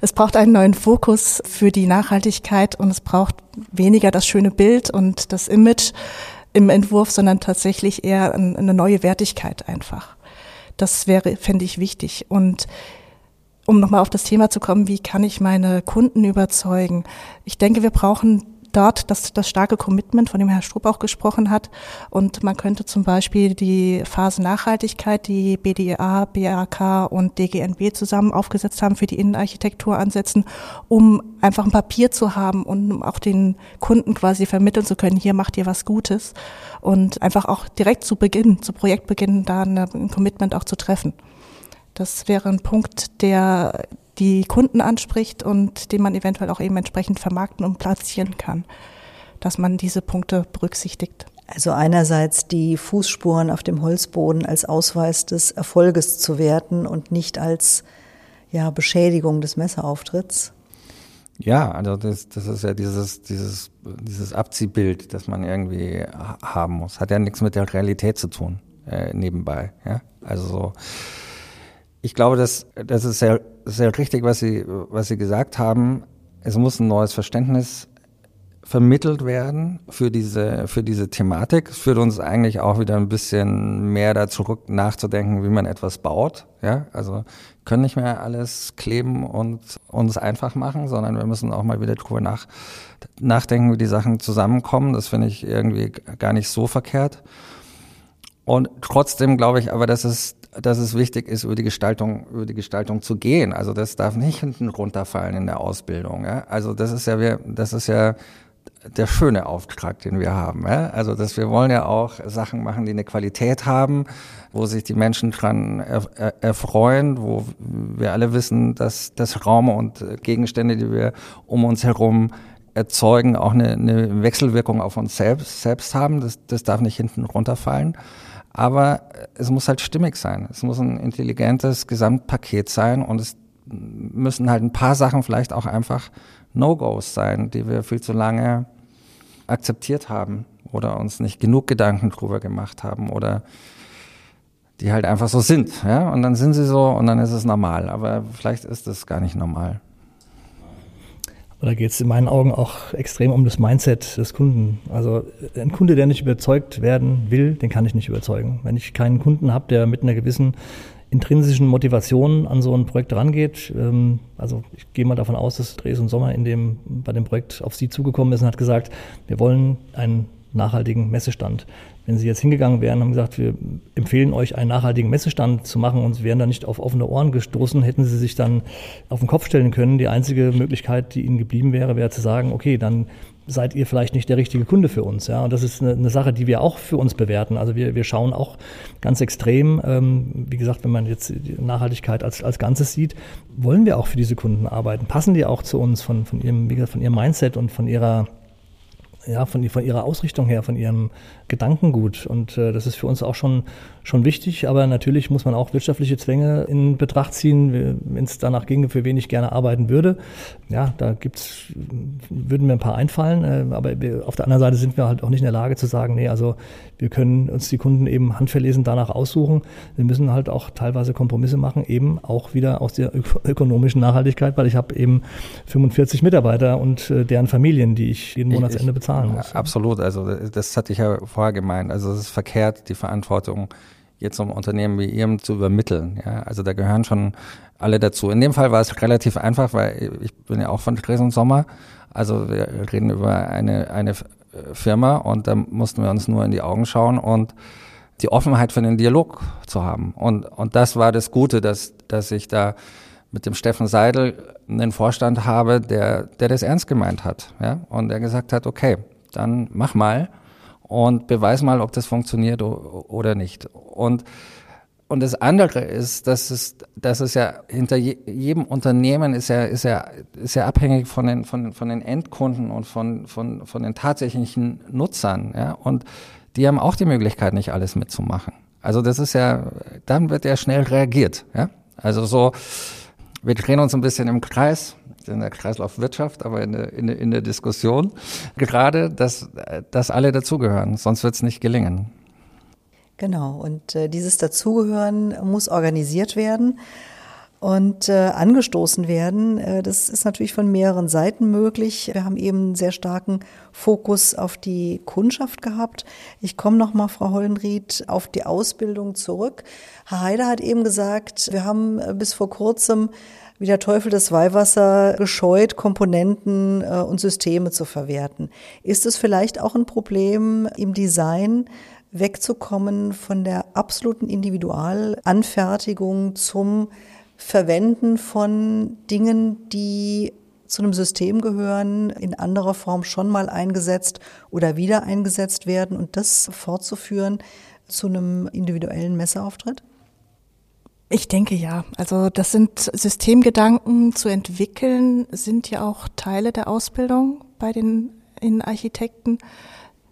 Es braucht einen neuen Fokus für die Nachhaltigkeit und es braucht weniger das schöne Bild und das Image, im Entwurf, sondern tatsächlich eher eine neue Wertigkeit einfach. Das wäre, fände ich wichtig. Und um nochmal auf das Thema zu kommen, wie kann ich meine Kunden überzeugen? Ich denke, wir brauchen dort das, das starke Commitment, von dem Herr Strupp auch gesprochen hat. Und man könnte zum Beispiel die Phase Nachhaltigkeit, die BDA, BRK und DGNB zusammen aufgesetzt haben, für die Innenarchitektur ansetzen, um einfach ein Papier zu haben und auch den Kunden quasi vermitteln zu können, hier macht ihr was Gutes und einfach auch direkt zu Beginn, zu Projektbeginn da ein Commitment auch zu treffen. Das wäre ein Punkt, der die Kunden anspricht und den man eventuell auch eben entsprechend vermarkten und platzieren kann, dass man diese Punkte berücksichtigt. Also einerseits die Fußspuren auf dem Holzboden als Ausweis des Erfolges zu werten und nicht als ja, Beschädigung des Messerauftritts. Ja, also das, das ist ja dieses, dieses, dieses Abziehbild, das man irgendwie haben muss. Hat ja nichts mit der Realität zu tun, äh, nebenbei. Ja? Also so ich glaube, das, das ist sehr, sehr richtig, was Sie, was Sie gesagt haben. Es muss ein neues Verständnis vermittelt werden für diese, für diese Thematik. Es führt uns eigentlich auch wieder ein bisschen mehr da zurück nachzudenken, wie man etwas baut. Ja, also können nicht mehr alles kleben und uns einfach machen, sondern wir müssen auch mal wieder drüber nach, nachdenken, wie die Sachen zusammenkommen. Das finde ich irgendwie gar nicht so verkehrt. Und trotzdem glaube ich aber, dass es dass es wichtig ist, über die Gestaltung, über die Gestaltung zu gehen. Also das darf nicht hinten runterfallen in der Ausbildung. Ja? Also das ist ja, wir, das ist ja der schöne Auftrag, den wir haben. Ja? Also dass wir wollen ja auch Sachen machen, die eine Qualität haben, wo sich die Menschen dran erfreuen, wo wir alle wissen, dass das Raum und Gegenstände, die wir um uns herum erzeugen, auch eine, eine Wechselwirkung auf uns selbst, selbst haben. Das, das darf nicht hinten runterfallen. Aber es muss halt stimmig sein. Es muss ein intelligentes Gesamtpaket sein und es müssen halt ein paar Sachen vielleicht auch einfach No-Gos sein, die wir viel zu lange akzeptiert haben oder uns nicht genug Gedanken drüber gemacht haben oder die halt einfach so sind. Ja? Und dann sind sie so und dann ist es normal. Aber vielleicht ist es gar nicht normal. Da geht es in meinen Augen auch extrem um das Mindset des Kunden. Also ein Kunde, der nicht überzeugt werden will, den kann ich nicht überzeugen. Wenn ich keinen Kunden habe, der mit einer gewissen intrinsischen Motivation an so ein Projekt rangeht, ähm, also ich gehe mal davon aus, dass Dres und Sommer in dem, bei dem Projekt auf Sie zugekommen ist und hat gesagt, wir wollen einen nachhaltigen Messestand. Wenn Sie jetzt hingegangen wären und gesagt, wir empfehlen euch einen nachhaltigen Messestand zu machen und Sie wären da nicht auf offene Ohren gestoßen, hätten Sie sich dann auf den Kopf stellen können. Die einzige Möglichkeit, die Ihnen geblieben wäre, wäre zu sagen, okay, dann seid ihr vielleicht nicht der richtige Kunde für uns. Ja, und das ist eine, eine Sache, die wir auch für uns bewerten. Also wir, wir schauen auch ganz extrem, ähm, wie gesagt, wenn man jetzt Nachhaltigkeit als, als Ganzes sieht, wollen wir auch für diese Kunden arbeiten. Passen die auch zu uns von, von ihrem, wie gesagt, von ihrem Mindset und von ihrer ja, von, von ihrer Ausrichtung her, von ihrem Gedankengut. Und äh, das ist für uns auch schon, schon wichtig. Aber natürlich muss man auch wirtschaftliche Zwänge in Betracht ziehen, wenn es danach ginge, für wen ich gerne arbeiten würde. Ja, da gibt's, würden mir ein paar einfallen. Äh, aber wir, auf der anderen Seite sind wir halt auch nicht in der Lage zu sagen, nee, also wir können uns die Kunden eben handverlesen danach aussuchen. Wir müssen halt auch teilweise Kompromisse machen, eben auch wieder aus der ökonomischen Nachhaltigkeit, weil ich habe eben 45 Mitarbeiter und äh, deren Familien, die ich jeden Monatsende bezahlen muss. Absolut, also das hatte ich ja vorher gemeint. Also es ist verkehrt, die Verantwortung jetzt um Unternehmen wie Ihrem zu übermitteln. Ja, also da gehören schon alle dazu. In dem Fall war es relativ einfach, weil ich bin ja auch von Dresden Sommer. Also wir reden über eine, eine Firma und da mussten wir uns nur in die Augen schauen und die Offenheit für den Dialog zu haben. Und, und das war das Gute, dass, dass ich da mit dem Steffen Seidel einen Vorstand habe, der, der das ernst gemeint hat, ja, und der gesagt hat, okay, dann mach mal und beweis mal, ob das funktioniert oder nicht. Und und das andere ist, dass es, dass es ja hinter jedem Unternehmen ist ja, ist ja, ist ja abhängig von den, von, von den Endkunden und von, von, von den tatsächlichen Nutzern, ja. Und die haben auch die Möglichkeit, nicht alles mitzumachen. Also das ist ja, dann wird ja schnell reagiert, ja. Also so, wir drehen uns ein bisschen im Kreis, in der Kreislaufwirtschaft, aber in der, in in der Diskussion gerade, dass, dass alle dazugehören, sonst wird es nicht gelingen. Genau, und äh, dieses Dazugehören muss organisiert werden und äh, angestoßen werden. Äh, das ist natürlich von mehreren Seiten möglich. Wir haben eben einen sehr starken Fokus auf die Kundschaft gehabt. Ich komme noch mal, Frau Hollenried, auf die Ausbildung zurück. Herr Heider hat eben gesagt, wir haben äh, bis vor kurzem wie der Teufel das Weihwasser gescheut, Komponenten äh, und Systeme zu verwerten. Ist es vielleicht auch ein Problem im Design, wegzukommen von der absoluten Individualanfertigung zum Verwenden von Dingen, die zu einem System gehören, in anderer Form schon mal eingesetzt oder wieder eingesetzt werden und das fortzuführen zu einem individuellen Messeauftritt? Ich denke ja. Also das sind Systemgedanken zu entwickeln, sind ja auch Teile der Ausbildung bei den Innenarchitekten.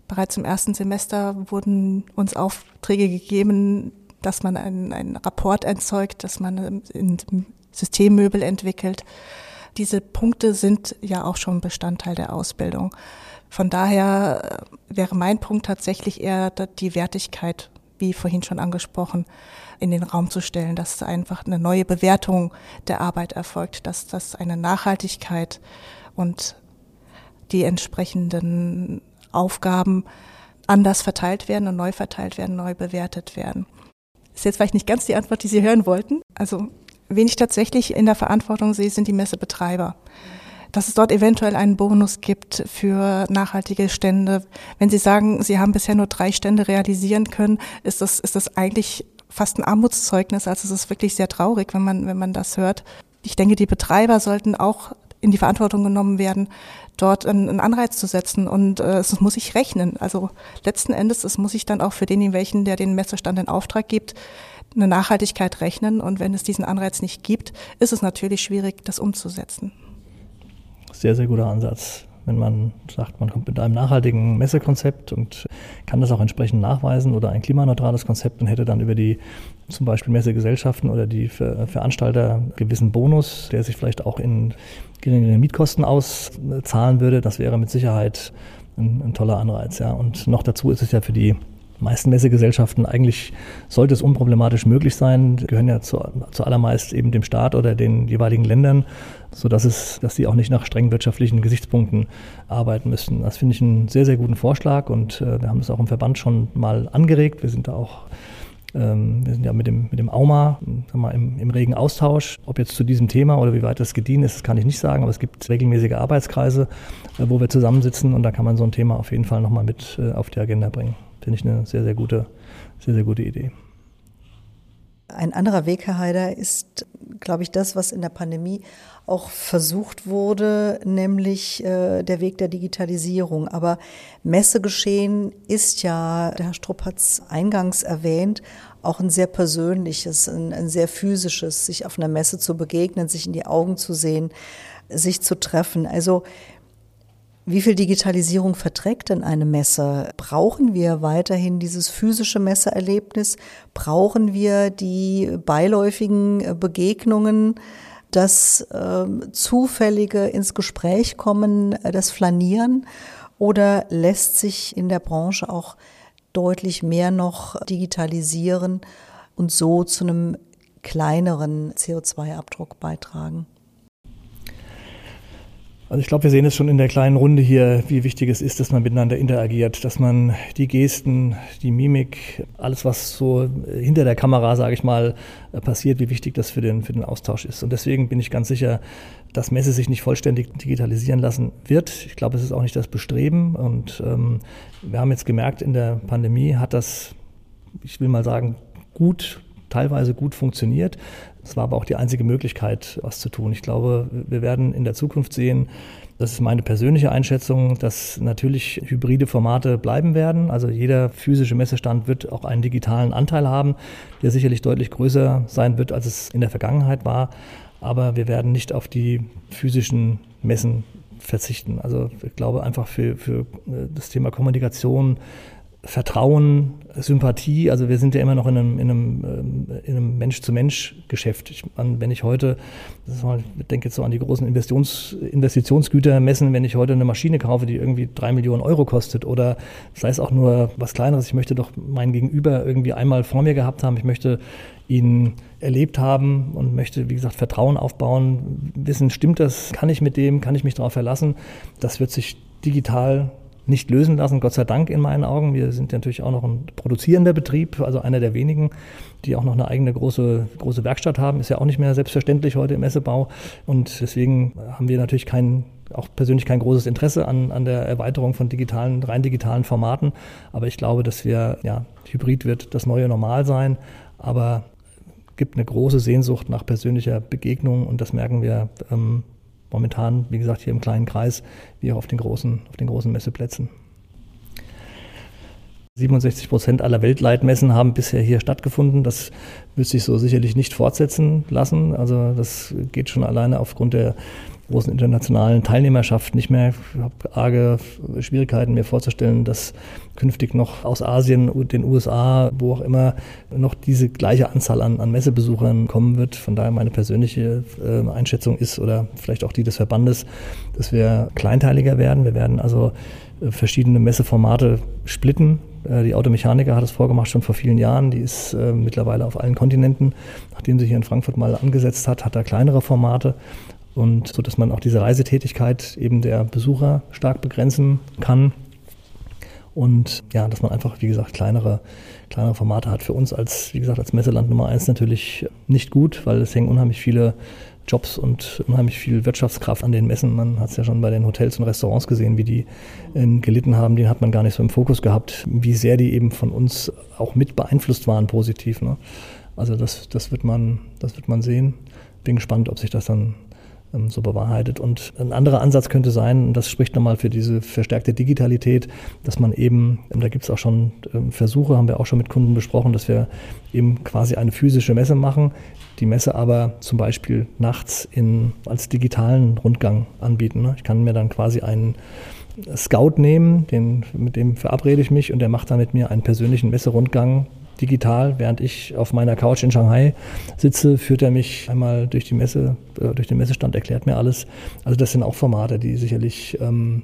Bereits im ersten Semester wurden uns Aufträge gegeben, dass man einen, Rapport erzeugt, dass man ein Systemmöbel entwickelt. Diese Punkte sind ja auch schon Bestandteil der Ausbildung. Von daher äh, wäre mein Punkt tatsächlich eher die Wertigkeit, wie vorhin schon angesprochen, in den Raum zu stellen, dass einfach eine neue Bewertung der Arbeit erfolgt, dass das eine Nachhaltigkeit und die entsprechenden Aufgaben anders verteilt werden und neu verteilt werden, neu bewertet werden. Ist jetzt vielleicht nicht ganz die Antwort, die Sie hören wollten. Also, wen ich tatsächlich in der Verantwortung sehe, sind die Messebetreiber. Dass es dort eventuell einen Bonus gibt für nachhaltige Stände. Wenn Sie sagen, Sie haben bisher nur drei Stände realisieren können, ist das, ist das eigentlich fast ein Armutszeugnis. Also es ist wirklich sehr traurig, wenn man, wenn man das hört. Ich denke, die Betreiber sollten auch in die Verantwortung genommen werden, dort einen Anreiz zu setzen. Und äh, es muss sich rechnen. Also letzten Endes, es muss sich dann auch für denjenigen, welchen, der den Messestand in Auftrag gibt, eine Nachhaltigkeit rechnen. Und wenn es diesen Anreiz nicht gibt, ist es natürlich schwierig, das umzusetzen. Sehr, sehr guter Ansatz. Wenn man sagt, man kommt mit einem nachhaltigen Messekonzept und kann das auch entsprechend nachweisen oder ein klimaneutrales Konzept und hätte dann über die zum Beispiel Messegesellschaften oder die Veranstalter einen gewissen Bonus, der sich vielleicht auch in geringere Mietkosten auszahlen würde, das wäre mit Sicherheit ein, ein toller Anreiz. Ja. Und noch dazu ist es ja für die meisten Messegesellschaften eigentlich sollte es unproblematisch möglich sein, die gehören ja zu, zuallermeist eben dem Staat oder den jeweiligen Ländern, so dass es, dass sie auch nicht nach strengen wirtschaftlichen Gesichtspunkten arbeiten müssen. Das finde ich einen sehr, sehr guten Vorschlag und äh, wir haben das auch im Verband schon mal angeregt. Wir sind da auch ähm, wir sind ja mit dem, mit dem AUMA mal, im, im regen Austausch. Ob jetzt zu diesem Thema oder wie weit das gediehen ist, das kann ich nicht sagen, aber es gibt regelmäßige Arbeitskreise, äh, wo wir zusammensitzen und da kann man so ein Thema auf jeden Fall nochmal mit äh, auf die Agenda bringen. Finde ich eine sehr, sehr gute, sehr, sehr gute Idee. Ein anderer Weg, Herr Haider, ist, glaube ich, das, was in der Pandemie auch versucht wurde, nämlich äh, der Weg der Digitalisierung. Aber Messegeschehen ist ja, der Herr Strupp hat es eingangs erwähnt, auch ein sehr persönliches, ein, ein sehr physisches, sich auf einer Messe zu begegnen, sich in die Augen zu sehen, sich zu treffen. Also wie viel Digitalisierung verträgt denn eine Messe? Brauchen wir weiterhin dieses physische Messeerlebnis? Brauchen wir die beiläufigen Begegnungen? das äh, zufällige ins Gespräch kommen, äh, das Flanieren? Oder lässt sich in der Branche auch deutlich mehr noch digitalisieren und so zu einem kleineren CO2-Abdruck beitragen? Also ich glaube, wir sehen es schon in der kleinen Runde hier, wie wichtig es ist, dass man miteinander interagiert, dass man die Gesten, die Mimik, alles, was so hinter der Kamera, sage ich mal, passiert, wie wichtig das für den, für den Austausch ist. Und deswegen bin ich ganz sicher, dass Messe sich nicht vollständig digitalisieren lassen wird. Ich glaube, es ist auch nicht das Bestreben. Und ähm, wir haben jetzt gemerkt, in der Pandemie hat das, ich will mal sagen, gut teilweise gut funktioniert. Es war aber auch die einzige Möglichkeit, was zu tun. Ich glaube, wir werden in der Zukunft sehen, das ist meine persönliche Einschätzung, dass natürlich hybride Formate bleiben werden. Also jeder physische Messestand wird auch einen digitalen Anteil haben, der sicherlich deutlich größer sein wird, als es in der Vergangenheit war. Aber wir werden nicht auf die physischen Messen verzichten. Also ich glaube einfach für, für äh, das Thema Kommunikation, Vertrauen, Sympathie, also wir sind ja immer noch in einem, in einem, ähm, in einem Mensch-zu-Mensch-Geschäft. Ich, wenn ich heute, ich denke jetzt so an die großen Investitions, Investitionsgüter messen, wenn ich heute eine Maschine kaufe, die irgendwie drei Millionen Euro kostet oder sei es auch nur was Kleineres, ich möchte doch mein Gegenüber irgendwie einmal vor mir gehabt haben, ich möchte ihn erlebt haben und möchte, wie gesagt, Vertrauen aufbauen, wissen, stimmt das, kann ich mit dem, kann ich mich darauf verlassen, das wird sich digital nicht lösen lassen, Gott sei Dank in meinen Augen. Wir sind natürlich auch noch ein produzierender Betrieb, also einer der wenigen, die auch noch eine eigene große, große Werkstatt haben. Ist ja auch nicht mehr selbstverständlich heute im Messebau. Und deswegen haben wir natürlich kein, auch persönlich kein großes Interesse an, an der Erweiterung von digitalen, rein digitalen Formaten. Aber ich glaube, dass wir, ja, Hybrid wird das neue Normal sein. Aber gibt eine große Sehnsucht nach persönlicher Begegnung und das merken wir ähm, momentan, wie gesagt, hier im kleinen Kreis, wie auch auf den großen, auf den großen Messeplätzen. 67 Prozent aller Weltleitmessen haben bisher hier stattgefunden. Das wird sich so sicherlich nicht fortsetzen lassen. Also das geht schon alleine aufgrund der großen internationalen Teilnehmerschaft nicht mehr. Ich habe arge Schwierigkeiten, mir vorzustellen, dass künftig noch aus Asien und den USA, wo auch immer, noch diese gleiche Anzahl an, an Messebesuchern kommen wird. Von daher meine persönliche äh, Einschätzung ist, oder vielleicht auch die des Verbandes, dass wir kleinteiliger werden. Wir werden also äh, verschiedene Messeformate splitten. Äh, die Automechaniker hat es vorgemacht schon vor vielen Jahren. Die ist äh, mittlerweile auf allen Kontinenten. Nachdem sie hier in Frankfurt mal angesetzt hat, hat er kleinere Formate und so dass man auch diese Reisetätigkeit eben der Besucher stark begrenzen kann und ja, dass man einfach, wie gesagt, kleinere, kleinere Formate hat. Für uns als, wie gesagt, als Messeland Nummer eins natürlich nicht gut, weil es hängen unheimlich viele Jobs und unheimlich viel Wirtschaftskraft an den Messen. Man hat es ja schon bei den Hotels und Restaurants gesehen, wie die ähm, gelitten haben. Den hat man gar nicht so im Fokus gehabt, wie sehr die eben von uns auch mit beeinflusst waren, positiv. Ne? Also das, das, wird man, das wird man sehen. Bin gespannt, ob sich das dann so bewahrheitet. Und ein anderer Ansatz könnte sein, und das spricht nochmal für diese verstärkte Digitalität, dass man eben, da gibt es auch schon ähm, Versuche, haben wir auch schon mit Kunden besprochen, dass wir eben quasi eine physische Messe machen, die Messe aber zum Beispiel nachts in, als digitalen Rundgang anbieten. Ne? Ich kann mir dann quasi einen Scout nehmen, den, mit dem verabrede ich mich und der macht dann mit mir einen persönlichen Messerundgang digital, während ich auf meiner Couch in Shanghai sitze, führt er mich einmal durch die Messe, äh, durch den Messestand, erklärt mir alles. Also das sind auch Formate, die sicherlich, ähm,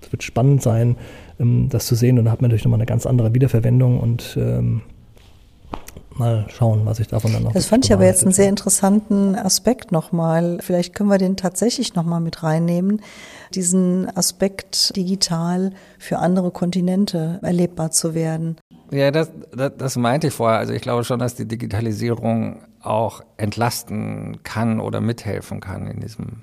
es wird spannend sein, ähm, das zu sehen und da hat man natürlich nochmal eine ganz andere Wiederverwendung und ähm, mal schauen, was ich davon dann noch. Das fand ich aber jetzt einen sehr interessanten Aspekt nochmal. Vielleicht können wir den tatsächlich nochmal mit reinnehmen. Diesen Aspekt digital für andere Kontinente erlebbar zu werden. Ja, das, das, das meinte ich vorher. Also ich glaube schon, dass die Digitalisierung auch entlasten kann oder mithelfen kann in diesem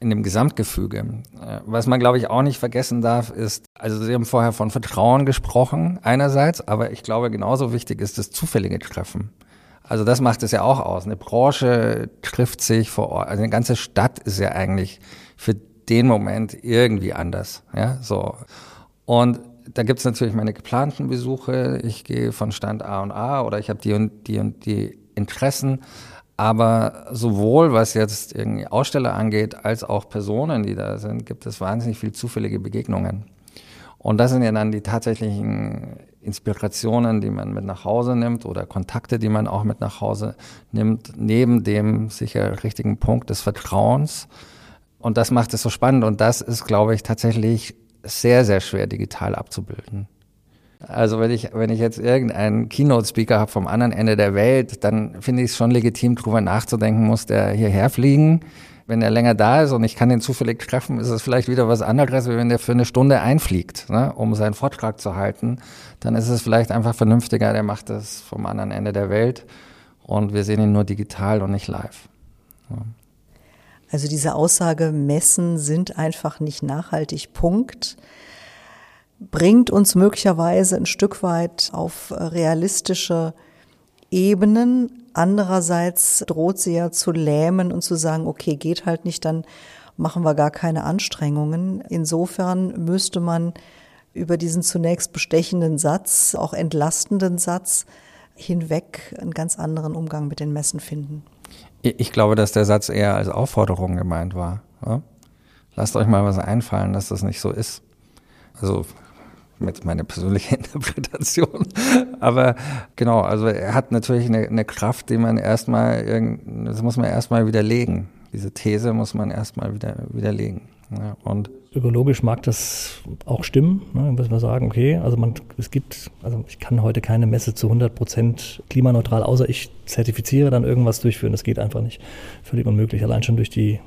in dem Gesamtgefüge. Äh, was man, glaube ich, auch nicht vergessen darf, ist, also Sie haben vorher von Vertrauen gesprochen, einerseits, aber ich glaube, genauso wichtig ist das zufällige Treffen. Also das macht es ja auch aus. Eine Branche trifft sich vor Ort. Also eine ganze Stadt ist ja eigentlich für den Moment irgendwie anders. Ja, so. Und da gibt es natürlich meine geplanten Besuche. Ich gehe von Stand A und A oder ich habe die und die und die Interessen. Aber sowohl was jetzt irgendwie Aussteller angeht, als auch Personen, die da sind, gibt es wahnsinnig viel zufällige Begegnungen. Und das sind ja dann die tatsächlichen Inspirationen, die man mit nach Hause nimmt oder Kontakte, die man auch mit nach Hause nimmt, neben dem sicher richtigen Punkt des Vertrauens. Und das macht es so spannend. Und das ist, glaube ich, tatsächlich sehr, sehr schwer digital abzubilden. Also wenn ich, wenn ich jetzt irgendeinen Keynote-Speaker habe vom anderen Ende der Welt, dann finde ich es schon legitim, darüber nachzudenken, muss der hierher fliegen. Wenn er länger da ist und ich kann den zufällig treffen, ist es vielleicht wieder was anderes, wie wenn der für eine Stunde einfliegt, ne, um seinen Vortrag zu halten. Dann ist es vielleicht einfach vernünftiger, der macht das vom anderen Ende der Welt und wir sehen ihn nur digital und nicht live. Ja. Also diese Aussage, Messen sind einfach nicht nachhaltig, Punkt, bringt uns möglicherweise ein Stück weit auf realistische Ebenen. Andererseits droht sie ja zu lähmen und zu sagen, okay, geht halt nicht, dann machen wir gar keine Anstrengungen. Insofern müsste man über diesen zunächst bestechenden Satz, auch entlastenden Satz hinweg einen ganz anderen Umgang mit den Messen finden. Ich glaube, dass der Satz eher als Aufforderung gemeint war. Lasst euch mal was einfallen, dass das nicht so ist. Also mit meiner persönlichen Interpretation. Aber genau, also er hat natürlich eine, eine Kraft, die man erstmal, das muss man erstmal widerlegen. Diese These muss man erstmal wieder, widerlegen. Ja, und Ökologisch mag das auch stimmen, ne, muss man sagen, okay, also man, es gibt, also ich kann heute keine Messe zu 100 Prozent klimaneutral, außer ich zertifiziere dann irgendwas durchführen, das geht einfach nicht. Völlig unmöglich, allein schon durch die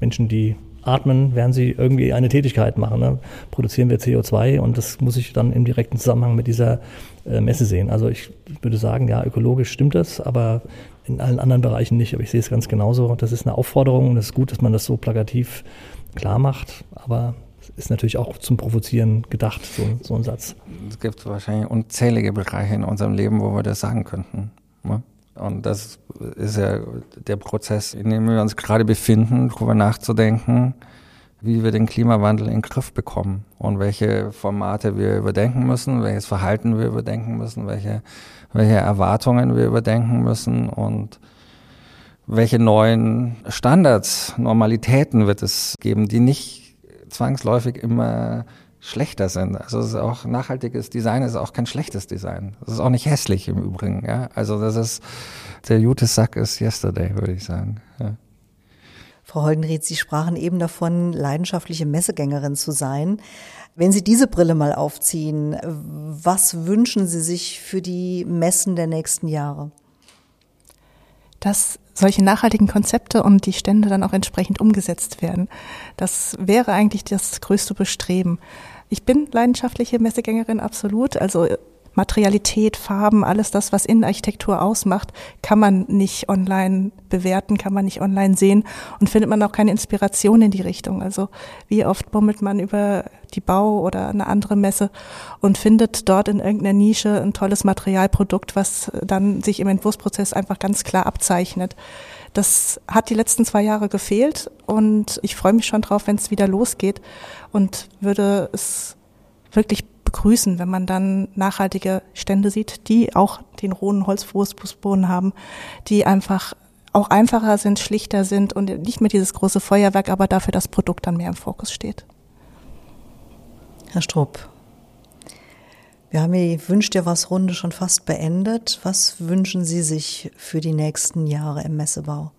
Menschen, die atmen, werden sie irgendwie eine Tätigkeit machen. Ne? Produzieren wir CO2 und das muss ich dann im direkten Zusammenhang mit dieser äh, Messe sehen. Also ich würde sagen, ja, ökologisch stimmt das, aber in allen anderen Bereichen nicht. Aber ich sehe es ganz genauso. Das ist eine Aufforderung und es ist gut, dass man das so plakativ klar macht, aber es ist natürlich auch zum Provozieren gedacht, so, so ein Satz. Es gibt wahrscheinlich unzählige Bereiche in unserem Leben, wo wir das sagen könnten. Ne? Und das ist ja der Prozess, in dem wir uns gerade befinden, darüber nachzudenken, wie wir den Klimawandel in den Griff bekommen und welche Formate wir überdenken müssen, welches Verhalten wir überdenken müssen, welche, welche Erwartungen wir überdenken müssen und welche neuen Standards, Normalitäten wird es geben, die nicht zwangsläufig immer schlechter sind. Also es ist auch nachhaltiges Design ist auch kein schlechtes Design. Das ist auch nicht hässlich im Übrigen. Ja? Also das ist der gute Sack ist yesterday, würde ich sagen. Ja. Frau Holdenried, Sie sprachen eben davon, leidenschaftliche Messegängerin zu sein. Wenn Sie diese Brille mal aufziehen, was wünschen Sie sich für die Messen der nächsten Jahre? Dass solche nachhaltigen Konzepte und die Stände dann auch entsprechend umgesetzt werden. Das wäre eigentlich das größte Bestreben. Ich bin leidenschaftliche Messegängerin, absolut. Also Materialität, Farben, alles das, was Innenarchitektur ausmacht, kann man nicht online bewerten, kann man nicht online sehen und findet man auch keine Inspiration in die Richtung. Also wie oft bummelt man über die Bau oder eine andere Messe und findet dort in irgendeiner Nische ein tolles Materialprodukt, was dann sich im Entwurfsprozess einfach ganz klar abzeichnet. Das hat die letzten zwei Jahre gefehlt und ich freue mich schon drauf, wenn es wieder losgeht und würde es wirklich begrüßen, wenn man dann nachhaltige Stände sieht, die auch den rohen Holzfußboden haben, die einfach auch einfacher sind, schlichter sind und nicht mehr dieses große Feuerwerk, aber dafür das Produkt dann mehr im Fokus steht. Herr Strupp, wir haben die Wünsch dir was Runde schon fast beendet. Was wünschen Sie sich für die nächsten Jahre im Messebau?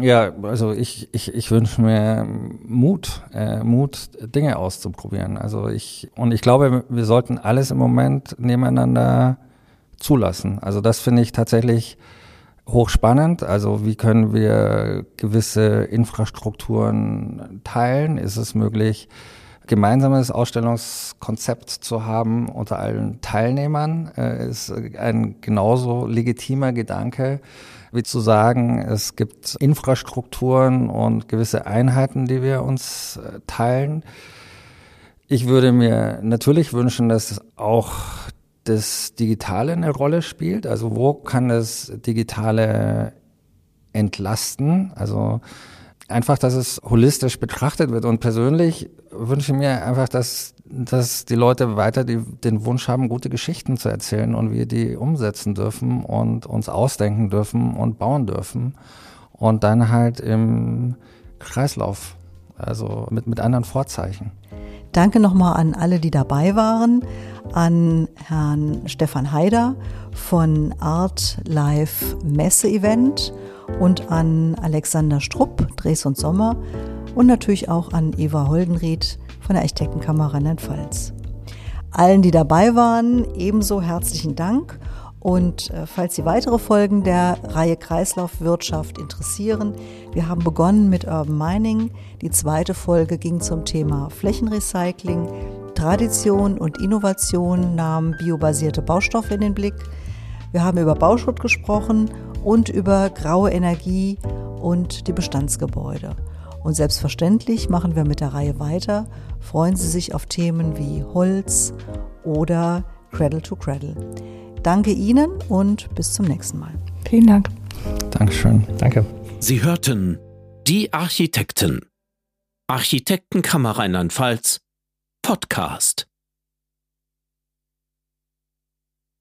Ja, also ich, ich, ich wünsche mir Mut, äh, Mut, Dinge auszuprobieren. Also ich, und ich glaube, wir sollten alles im Moment nebeneinander zulassen. Also das finde ich tatsächlich hochspannend. Also wie können wir gewisse Infrastrukturen teilen? Ist es möglich, gemeinsames Ausstellungskonzept zu haben unter allen Teilnehmern? Äh, ist ein genauso legitimer Gedanke wie zu sagen, es gibt Infrastrukturen und gewisse Einheiten, die wir uns äh, teilen. Ich würde mir natürlich wünschen, dass auch das Digitale eine Rolle spielt. Also wo kann das Digitale entlasten? Also einfach, dass es holistisch betrachtet wird. Und persönlich wünsche ich mir einfach, dass, dass die Leute weiter die, den Wunsch haben, gute Geschichten zu erzählen und wir die umsetzen dürfen und uns ausdenken dürfen und bauen dürfen. Und dann halt im Kreislauf, also mit, mit anderen Vorzeichen. Danke nochmal an alle, die dabei waren, an Herrn Stefan Haider von Art Live Messe Event und an Alexander Strupp, Dres und Sommer und natürlich auch an Eva Holdenried von der Architektenkammer Rheinland-Pfalz. Allen, die dabei waren, ebenso herzlichen Dank. Und äh, falls Sie weitere Folgen der Reihe Kreislaufwirtschaft interessieren, wir haben begonnen mit Urban Mining. Die zweite Folge ging zum Thema Flächenrecycling. Tradition und Innovation nahmen biobasierte Baustoffe in den Blick. Wir haben über Bauschutt gesprochen und über graue Energie und die Bestandsgebäude. Und selbstverständlich machen wir mit der Reihe weiter. Freuen Sie sich auf Themen wie Holz oder Cradle to Cradle. Danke Ihnen und bis zum nächsten Mal. Vielen Dank. Dankeschön. Danke. Sie hörten Die Architekten. Architektenkammer Rheinland-Pfalz Podcast.